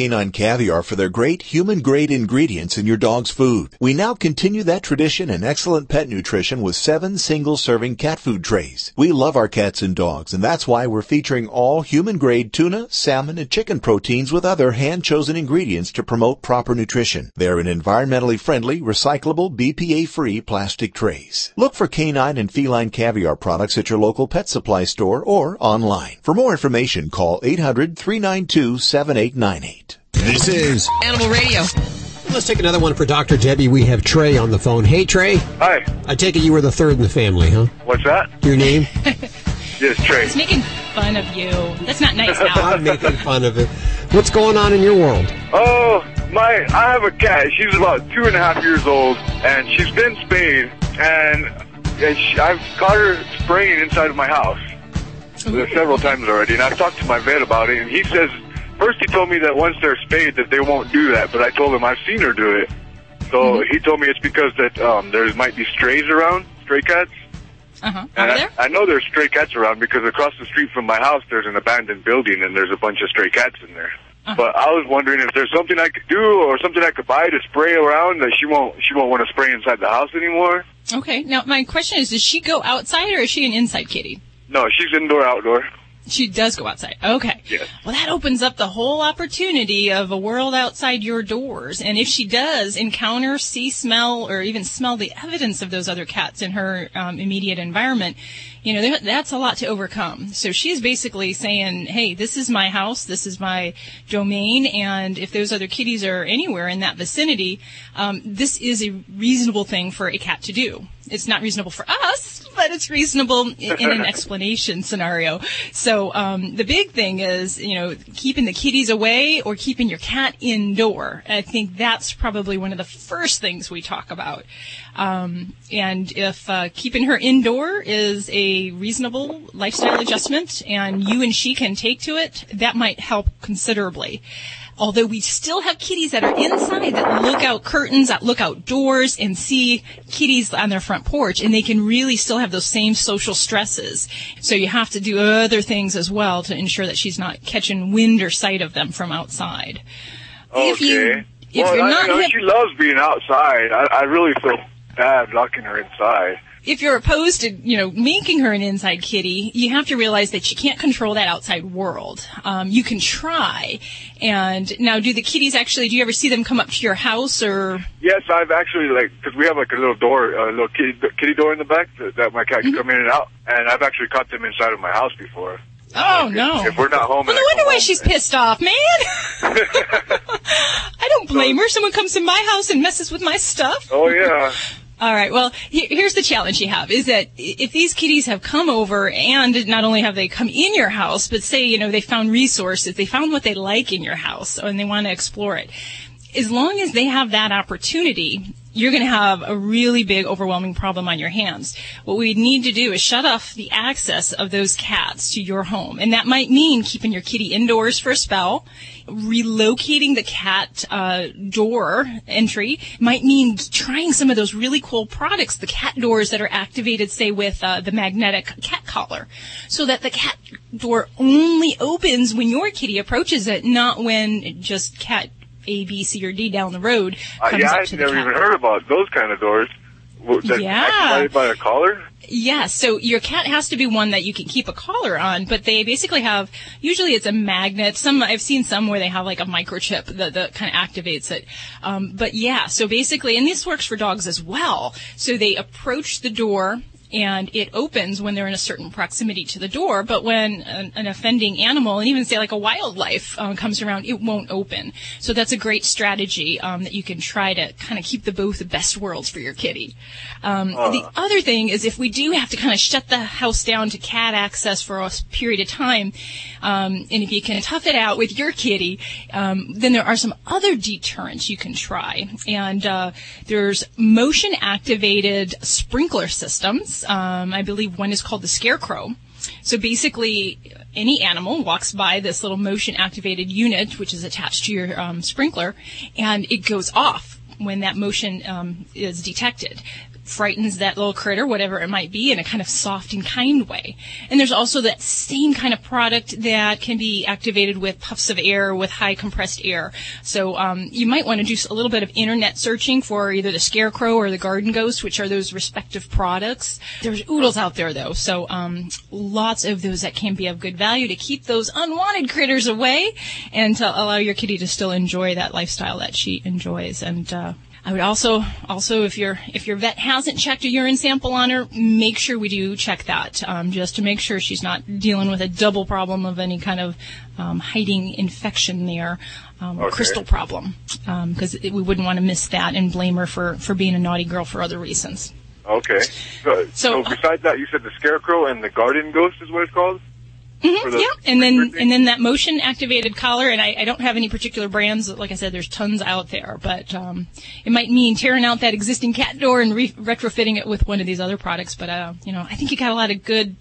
Canine Caviar for their great human grade ingredients in your dog's food. We now continue that tradition and excellent pet nutrition with seven single serving cat food trays. We love our cats and dogs and that's why we're featuring all human grade tuna, salmon, and chicken proteins with other hand chosen ingredients to promote proper nutrition. They're in environmentally friendly, recyclable, BPA free plastic trays. Look for canine and feline caviar products at your local pet supply store or online. For more information, call 800 392 7898. This is Animal Radio. Let's take another one for Dr. Debbie. We have Trey on the phone. Hey, Trey. Hi. I take it you were the third in the family, huh? What's that? Your name? Yes, Trey. He's making fun of you. That's not nice now. I'm making fun of it. What's going on in your world? Oh, my! I have a cat. She's about two and a half years old, and she's been spayed. And, and she, I've caught her spraying inside of my house oh. several times already. And I've talked to my vet about it, and he says first he told me that once they're spayed that they won't do that, but I told him I've seen her do it. So he told me it's because that um, there might be strays around, stray cats. Uh-huh. And I, I know there's stray cats around because across the street from my house there's an abandoned building and there's a bunch of stray cats in there. But I was wondering if there's something I could do or something I could buy to spray around that she won't she won't want to spray inside the house anymore. Okay. Now, my question is, does she go outside or is she an inside kitty? No, she's indoor outdoor. She does go outside. Okay. Yes. Well, that opens up the whole opportunity of a world outside your doors. And if she does encounter, see, smell, or even smell the evidence of those other cats in her um, immediate environment, you know, that's a lot to overcome. So she's basically saying, hey, this is my house, this is my domain, and if those other kitties are anywhere in that vicinity, um, this is a reasonable thing for a cat to do. It's not reasonable for us, but it's reasonable in, an explanation scenario. So um, the big thing is, you know, keeping the kitties away or keeping your cat indoor. I think that's probably one of the first things we talk about. Um, and if uh, keeping her indoor is a reasonable lifestyle adjustment, and you and she can take to it, that might help considerably. Although we still have kitties that are inside that look out curtains, that look out doors and see kitties on their front porch and they can really still have those same social stresses. So you have to do other things as well to ensure that she's not catching wind or sight of them from outside. Okay. If you, if well, you're I, not you know, hip- she loves being outside. I, I really feel bad locking her inside. If you're opposed to, you know, making her an inside kitty, you have to realize that you can't control that outside world. Um, you can try. And now, do the kitties actually, do you ever see them come up to your house or? Yes, I've actually like because we have like a little door, a little kitty, kitty door in the back that, that my cat can come in and out, and I've actually caught them inside of my house before. Oh, no. If we're not home, Well, no I wonder why she's pissed off, man. I don't blame her. Someone comes to my house and messes with my stuff. Oh yeah. All right. Well, here's the challenge you have is that if these kitties have come over and not only have they come in your house, but say, you know, they found resources, they found what they like in your house and they want to explore it. As long as they have that opportunity, you're going to have a really big, overwhelming problem on your hands. What we need to do is shut off the access of those cats to your home. And that might mean keeping your kitty indoors for a spell, relocating the cat uh, door entry, might mean trying some of those really cool products, the cat doors that are activated, say, with uh, the magnetic cat collar, so that the cat door only opens when your kitty approaches it, not when just cat A, B, C, or D down the road Uh, yeah, I've never even heard about those kind of doors. That's Yeah. activated by a collar? Yeah, so your cat has to be one that you can keep a collar on, but they basically have, usually it's a magnet. Some, I've seen some where they have like a microchip that, that kind of activates it. Um, but yeah, so basically, and this works for dogs as well. So they approach the door and it opens when they're in a certain proximity to the door, but when an, an offending animal, and even say like a wildlife, um, comes around, it won't open. So that's a great strategy, um, that you can try to kind of keep the both the best worlds for your kitty. Um, Uh. the other thing is if we do have to kind of shut the house down to cat access for a period of time, um, and if you can tough it out with your kitty, um, then there are some other deterrents you can try. And uh, there's motion activated sprinkler systems. Um, I believe one is called the Scarecrow. So basically, any animal walks by this little motion activated unit, which is attached to your um, sprinkler, and it goes off when that motion um, is detected. Frightens that little critter, whatever it might be, in a kind of soft and kind way. And there's also that same kind of product that can be activated with puffs of air, with high compressed air. So um, you might want to do a little bit of internet searching for either the Scarecrow or the Garden Ghost, which are those respective products. There's oodles out there though, so um, lots of those that can be of good value to keep those unwanted critters away and to allow your kitty to still enjoy that lifestyle that she enjoys. And uh, I would also, also if your if your vet hasn't checked a urine sample on her, make sure we do check that, um, just to make sure she's not dealing with a double problem of any kind of um, hiding infection there, um, or Okay. crystal problem, because we wouldn't want to miss that and blame her for for being a naughty girl for other reasons. Okay. So, so besides that, you said the scarecrow and the garden ghost is what it's called? Mhm, yeah, and then and then that motion activated collar, and I, I don't have any particular brands. Like I said, there's tons out there, but um, it might mean tearing out that existing cat door and re- retrofitting it with one of these other products. But uh, you know, I think you got a lot of good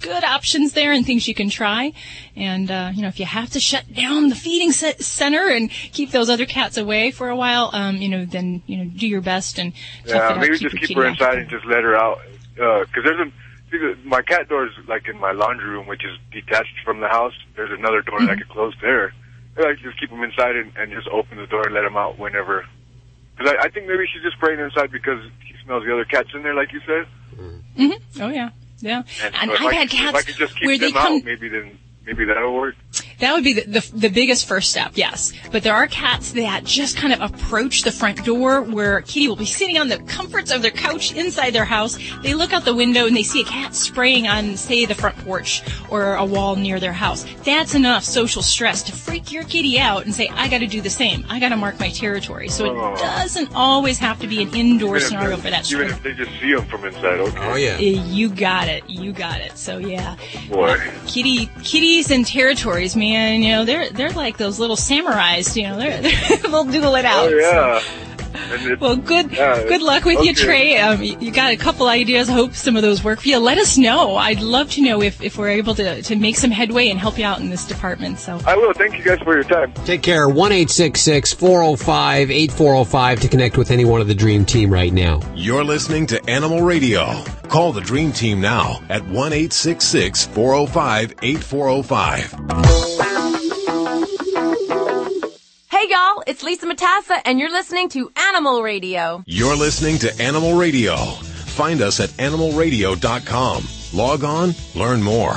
good options there and things you can try. And uh, you know, if you have to shut down the feeding ce- center and keep those other cats away for a while, um, you know, then you know, do your best and Yeah, out, maybe keep just your keep her inside and just let her out. Because there's a my cat door is like in my laundry room, which is detached from the house. There's another door that I could close there. I like just keep them inside and, and just open the door and let them out whenever. Because I, I think maybe she's just spraying inside because she smells the other cats in there, like you said. hmm Oh yeah, yeah. And, so if I've I had could- If I cats could just keep where they them come. out, maybe then maybe that'll work. That would be the, the the biggest first step, yes. But there are cats that just kind of approach the front door where Kitty will be sitting on the comforts of their couch inside their house. They look out the window and they see a cat spraying on, say, the front porch or a wall near their house. That's enough social stress to freak your kitty out and say, I got to do the same. I got to mark my territory. So Oh. it doesn't always have to be an indoor Even scenario for that. Even if they just see them from inside, okay. Oh yeah. Uh, You got it. You got it. So yeah. Boy. Kitty, kitties and territories, man. You know, they're they're like those little samurais. You know, they're, they're they'll duel it out. Oh yeah. And it- Well, good yeah, good luck with you. Trey. Um, you you got a couple ideas. I hope some of those work for you. Let us know. I'd love to know if, if we're able to, to make some headway and help you out in this department. So I will. Thank you guys for your time. Take care. 1 405 8405 to connect with any one of the Dream Team right now. You're listening to Animal Radio. Call the Dream Team now at 1 405 8405. It's Lisa Matassa and you're listening to Animal Radio. You're listening to Animal Radio. Find us at animalradio.com. Log on, learn more.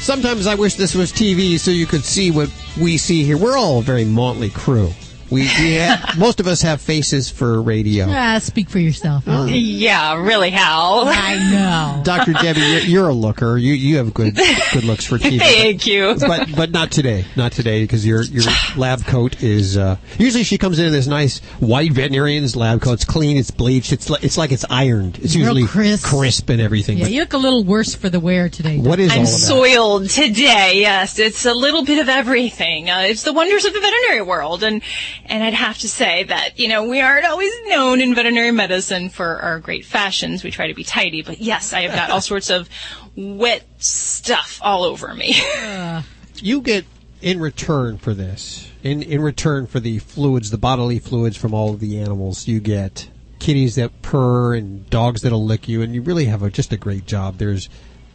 Sometimes I wish this was TV so you could see what we see here. We're all a very motley crew. We, we have, most of us have faces for radio. Ah, speak for yourself. yeah, really, Hal. I know. Dr. Debbie, you're, you're a looker. You you have good good looks for TV. Thank you. But but not today. Not today because your your lab coat is uh, usually she comes in in this nice white veterinarian's lab coat. It's clean. It's bleached. It's like it's like it's ironed. It's Real usually crisp. and everything. Yeah, But you look a little worse for the wear today. what is I'm all soiled today. Yes, it's a little bit of everything. Uh, it's the wonders of the veterinary world, and and I'd have to say that you know we aren't always known in veterinary medicine for our great fashions. We try to be tidy, but yes, I have got all sorts of wet stuff all over me. Uh, you get in return for this, in in return for the fluids, the bodily fluids from all of the animals, you get kitties that purr and dogs that'll lick you, and you really have a, just a great job. There's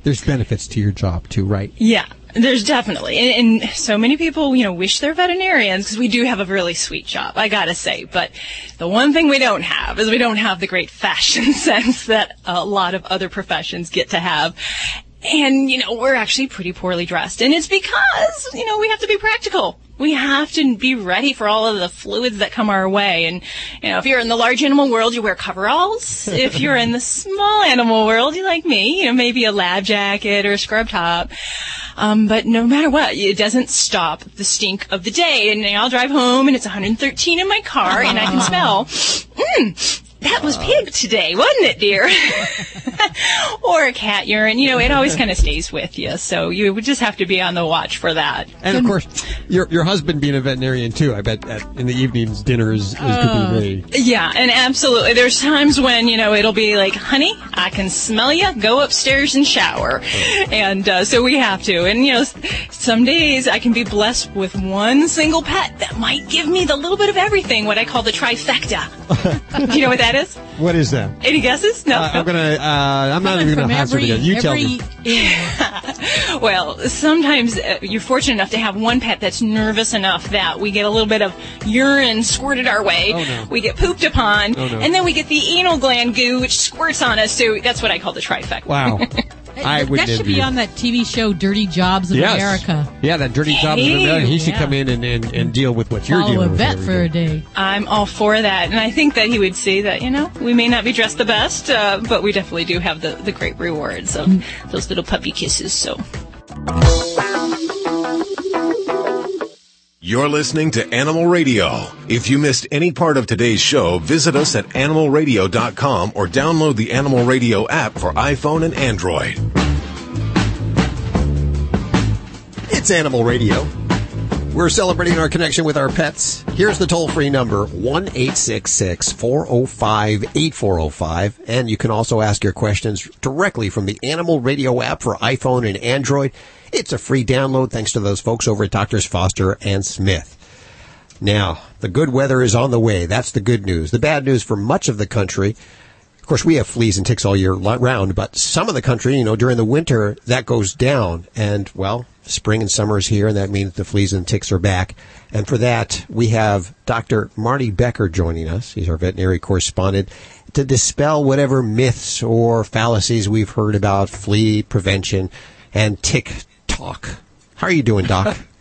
There's benefits to your job too, right? Yeah, there's definitely, and, and so many people, you know, wish they're veterinarians because we do have a really sweet job, I gotta say. But the one thing we don't have is we don't have the great fashion sense that a lot of other professions get to have. And, you know, we're actually pretty poorly dressed. And it's because, you know, we have to be practical. We have to be ready for all of the fluids that come our way. And, you know, if you're in the large animal world, you wear coveralls. if you're in the small animal world, you like me, you know, maybe a lab jacket or a scrub top. Um, but no matter what, it doesn't stop the stink of the day. And I'll drive home and it's 113 in my car and I can smell, mm, that was pig today, wasn't it, dear? or a cat urine. You know, it always kind of stays with you. So you would just have to be on the watch for that. And of course, your your husband being a veterinarian too. I bet at, in the evenings dinners is could Uh, be very. Yeah, and absolutely. There's times when, you know, it'll be like, honey, I can smell you. Go upstairs and shower. And uh, so we have to. And, you know, some days I can be blessed with one single pet that might give me the little bit of everything, what I call the trifecta. Do you know what that is? What is that? Any guesses? No. Uh, I'm gonna. Uh, I'm not even gonna hazard a guess. You tell me. Well, sometimes uh, you're fortunate enough to have one pet that's nervous enough that we get a little bit of urine squirted our way. Oh, no. We get pooped upon, Oh, no. and then we get the anal gland goo, which squirts on us. So that's what I call the trifecta. Wow. I that wouldn't should be on that TV show Dirty Jobs of Yes. America. Yeah, that dirty job of America. He should Yeah. come in and, and, and deal with what you're Follow dealing a with. vet every for a day. day. I'm all for that, and I think that he would say that you know we may not be dressed the best, uh, but we definitely do have the the great rewards of those little puppy kisses. So. You're listening to Animal Radio. If you missed any part of today's show, visit us at animalradio.com or download the Animal Radio app for iPhone and Android. It's Animal Radio. We're celebrating our connection with our pets. Here's the toll free number 1 405 8405. And you can also ask your questions directly from the Animal Radio app for iPhone and Android. It's a free download thanks to those folks over at Doctors Foster and Smith. Now, the good weather is on the way. That's the good news. The bad news for much of the country of course, we have fleas and ticks all year round, but some of the country, you know, during the winter, that goes down. And, well, spring and summer is here, and that means the fleas and ticks are back. And for that, we have Dr. Marty Becker joining us. He's our veterinary correspondent to dispel whatever myths or fallacies we've heard about flea prevention and tick talk. How are you doing, Doc?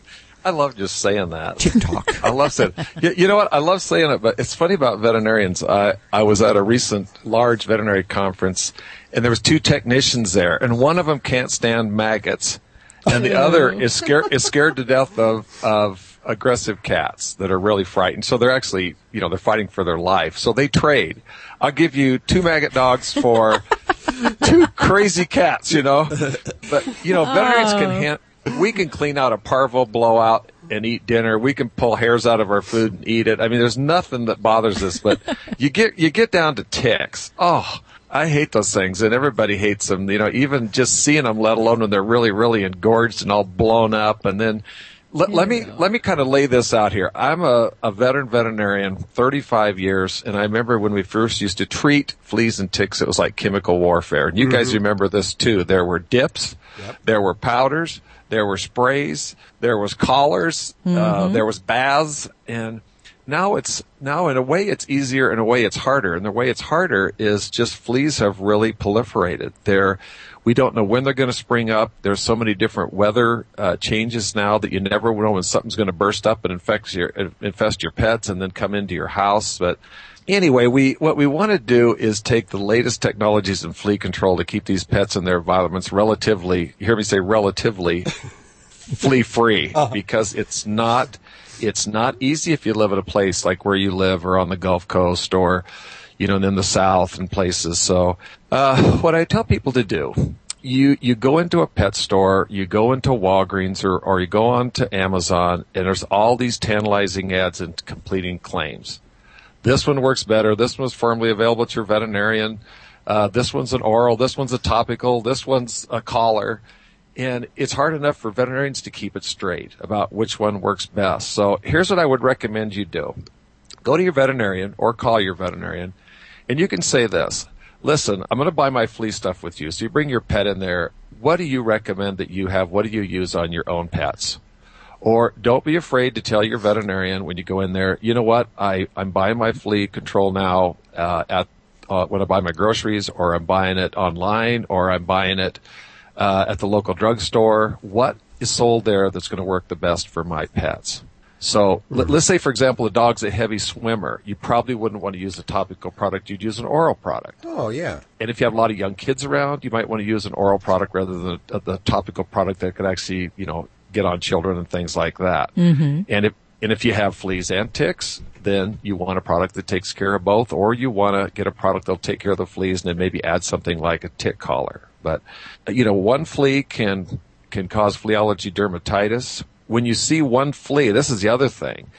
I love just saying that. tick talk. I love saying. You, you know what? I love saying it, but it's funny about veterinarians. I I was at a recent large veterinary conference, and there was two technicians there, and one of them can't stand maggots, and the oh. other is scared is scared to death of of aggressive cats that are really frightened. So they're actually, you know, they're fighting for their life. So they trade. I'll give you two maggot dogs for two crazy cats, you know. But you know, oh. veterinarians can Oh. hand, we can clean out a parvo blowout and eat dinner. We can pull hairs out of our food and eat it. I mean, there's nothing that bothers us, but you get you get down to ticks. Oh, I hate those things, and everybody hates them. You know, even just seeing them, let alone when they're really, really engorged and all blown up, and then. Let, let me let me kind of lay this out here. I'm a, a veteran veterinarian, 35 years, and I remember when we first used to treat fleas and ticks, it was like chemical warfare. And you guys Mhm. remember this too. There were dips, there were powders, there were sprays, there was collars, uh, Mhm. there was baths, and now it's now in a way it's easier, in a way it's harder. And the way it's harder is just fleas have really proliferated. They're we don't know when they're going to spring up. There's so many different weather uh, changes now that you never know when something's going to burst up and infect your infest your pets and then come into your house. But anyway, we what we want to do is take the latest technologies in flea control to keep these pets and their environments relatively. You hear me say relatively flea free because it's not it's not easy if you live at a place like where you live or on the Gulf Coast or you know in the South and places. So uh, what I tell people to do. You you go into a pet store, you go into Walgreens or, or you go on to Amazon, and there's all these tantalizing ads and completing claims. This one works better. This one's firmly available to your veterinarian. Uh, this one's an oral. This one's a topical. This one's a collar. And it's hard enough for veterinarians to keep it straight about which one works best. So here's what I would recommend you do. Go to your veterinarian or call your veterinarian and you can say this. Listen, I'm going to buy my flea stuff with you. So you bring your pet in there. what do you recommend that you have? What do you use on your own pets? Or don't be afraid to tell your veterinarian when you go in there, you know what, I, I'm buying my flea control now uh, at uh, when I buy my groceries, or I'm buying it online, or I'm buying it uh, at the local drugstore. What is sold there that's going to work the best for my pets? So let, us say, for example, a dog's a heavy swimmer. You probably wouldn't want to use a topical product. You'd use an oral product. Oh, yeah. And if you have a lot of young kids around, you might want to use an oral product rather than a, the topical product that could actually, you know, get on children and things like that. Mm-hmm. And if and if you have fleas and ticks, then you want a product that takes care of both, or you want to get a product that'll take care of the fleas and then maybe add something like a tick collar. But you know, one flea can can cause flea allergy dermatitis. When you see one flea, this is the other thing.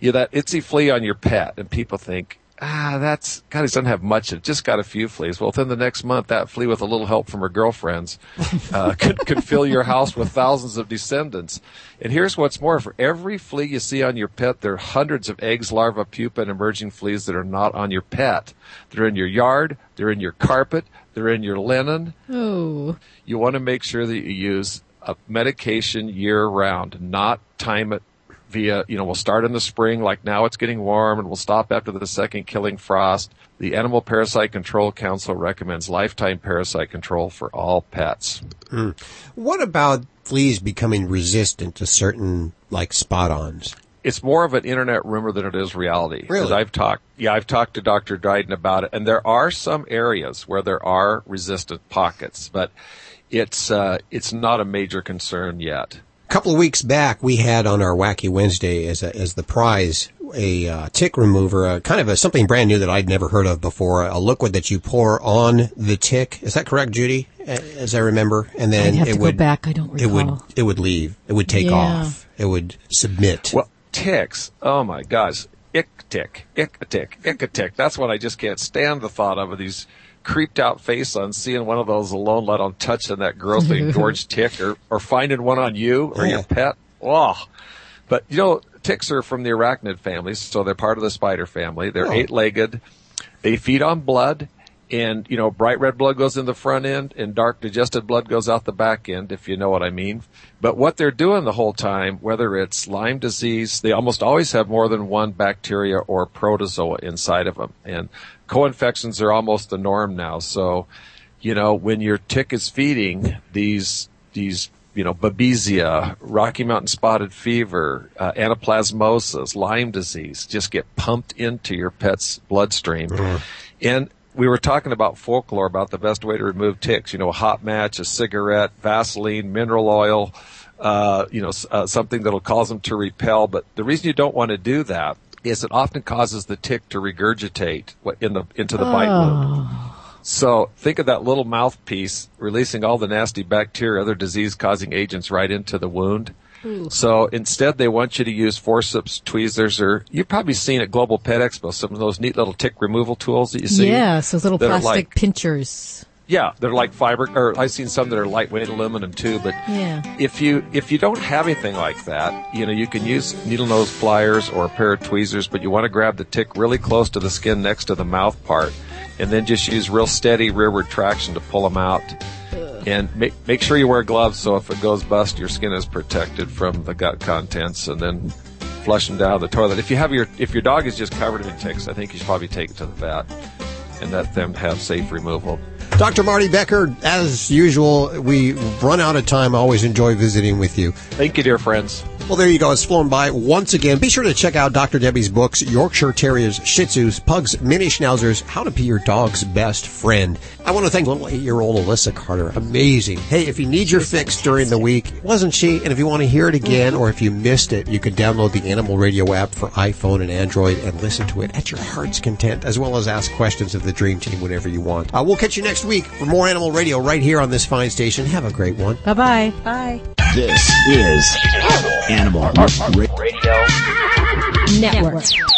You that itsy flea on your pet, and people think, ah, that's God, he doesn't have much. It just got a few fleas. Well, within the next month, that flea, with a little help from her girlfriends, uh, could could fill your house with thousands of descendants. And here's what's more: for every flea you see on your pet, there are hundreds of eggs, larvae, pupa, and emerging fleas that are not on your pet. They're in your yard. They're in your carpet. They're in your linen. Oh. You want to make sure that you use a medication year round, not time it via, you know, we'll start in the spring, like now it's getting warm, and we'll stop after the second killing frost. The Animal Parasite Control Council recommends lifetime parasite control for all pets. Mm. What about fleas becoming resistant to certain, like, spot-ons? It's more of an internet rumor than it is reality. Really? I've talked, yeah, I've talked to Dr. Dryden about it, and there are some areas where there are resistant pockets, but it's uh, it's not a major concern yet. A couple of weeks back, we had on our Wacky Wednesday as a, as the prize a uh, tick remover, a, kind of a, something brand new that I'd never heard of before, a liquid that you pour on the tick. Is that correct, Judy? As I remember, and then I'd have it to go would back. I don't recall. it would it would leave. It would take Yeah. off. It would submit. Well, ticks. Oh my gosh. Ick tick. Ick a tick. Ick a tick. That's what I just can't stand the thought of, of these creeped out face on seeing one of those alone let alone touching that grossly engorged tick or, or finding one on you or your pet. Oh. But you know, ticks are from the arachnid family, so they're part of the spider family. They're Oh. eight legged. They feed on blood and, you know, bright red blood goes in the front end and dark digested blood goes out the back end, if you know what I mean. But what they're doing the whole time, whether it's Lyme disease, they almost always have more than one bacteria or protozoa inside of them. And co-infections are almost the norm now. So, you know, when your tick is feeding these, these, you know, babesia, Rocky Mountain spotted fever, uh, anaplasmosis, Lyme disease just get pumped into your pet's bloodstream. And we were talking about folklore about the best way to remove ticks. You know, a hot match, a cigarette, Vaseline, mineral oil, uh, you know, uh, something that'll cause them to repel. But the reason you don't want to do that is it often causes the tick to regurgitate in the into the bite wound. So think of that little mouthpiece releasing all the nasty bacteria, other disease-causing agents right into the wound. So instead, they want you to use forceps, tweezers, or you've probably seen at Global Pet Expo some of those neat little tick removal tools that you see. Yes, those little plastic like- pinchers. yeah, they're like fiber, or I've seen some that are lightweight aluminum too. But Yeah. if you if you don't have anything like that, you know you can use needle nose pliers or a pair of tweezers, but you want to grab the tick really close to the skin next to the mouth part, and then just use real steady rearward traction to pull them out. And make make sure you wear gloves so if it goes bust, your skin is protected from the gut contents, and then flush them down the toilet. If you have your if your dog is just covered in ticks, I think you should probably take it to the vet and let them have safe removal. Dr. Marty Becker, as usual, we run out of time. I always enjoy visiting with you. Thank you, dear friends. Well, there you go. It's flown by once again. Be sure to check out Dr. Debbie's books, Yorkshire Terriers, Shih Tzus, Pugs, Mini Schnauzers, How to Be Your Dog's Best Friend. I want to thank little eight-year-old Alyssa Carter. Amazing. Hey, if you need your fix during the week, wasn't she? And if you want to hear it again or if you missed it, you can download the Animal Radio app for iPhone and Android and listen to it at your heart's content, as well as ask questions of the Dream Team whenever you want. Uh, we'll catch you next week for more Animal Radio right here on this fine station. Have a great one. Bye bye. Bye. This is Animal Radio Network.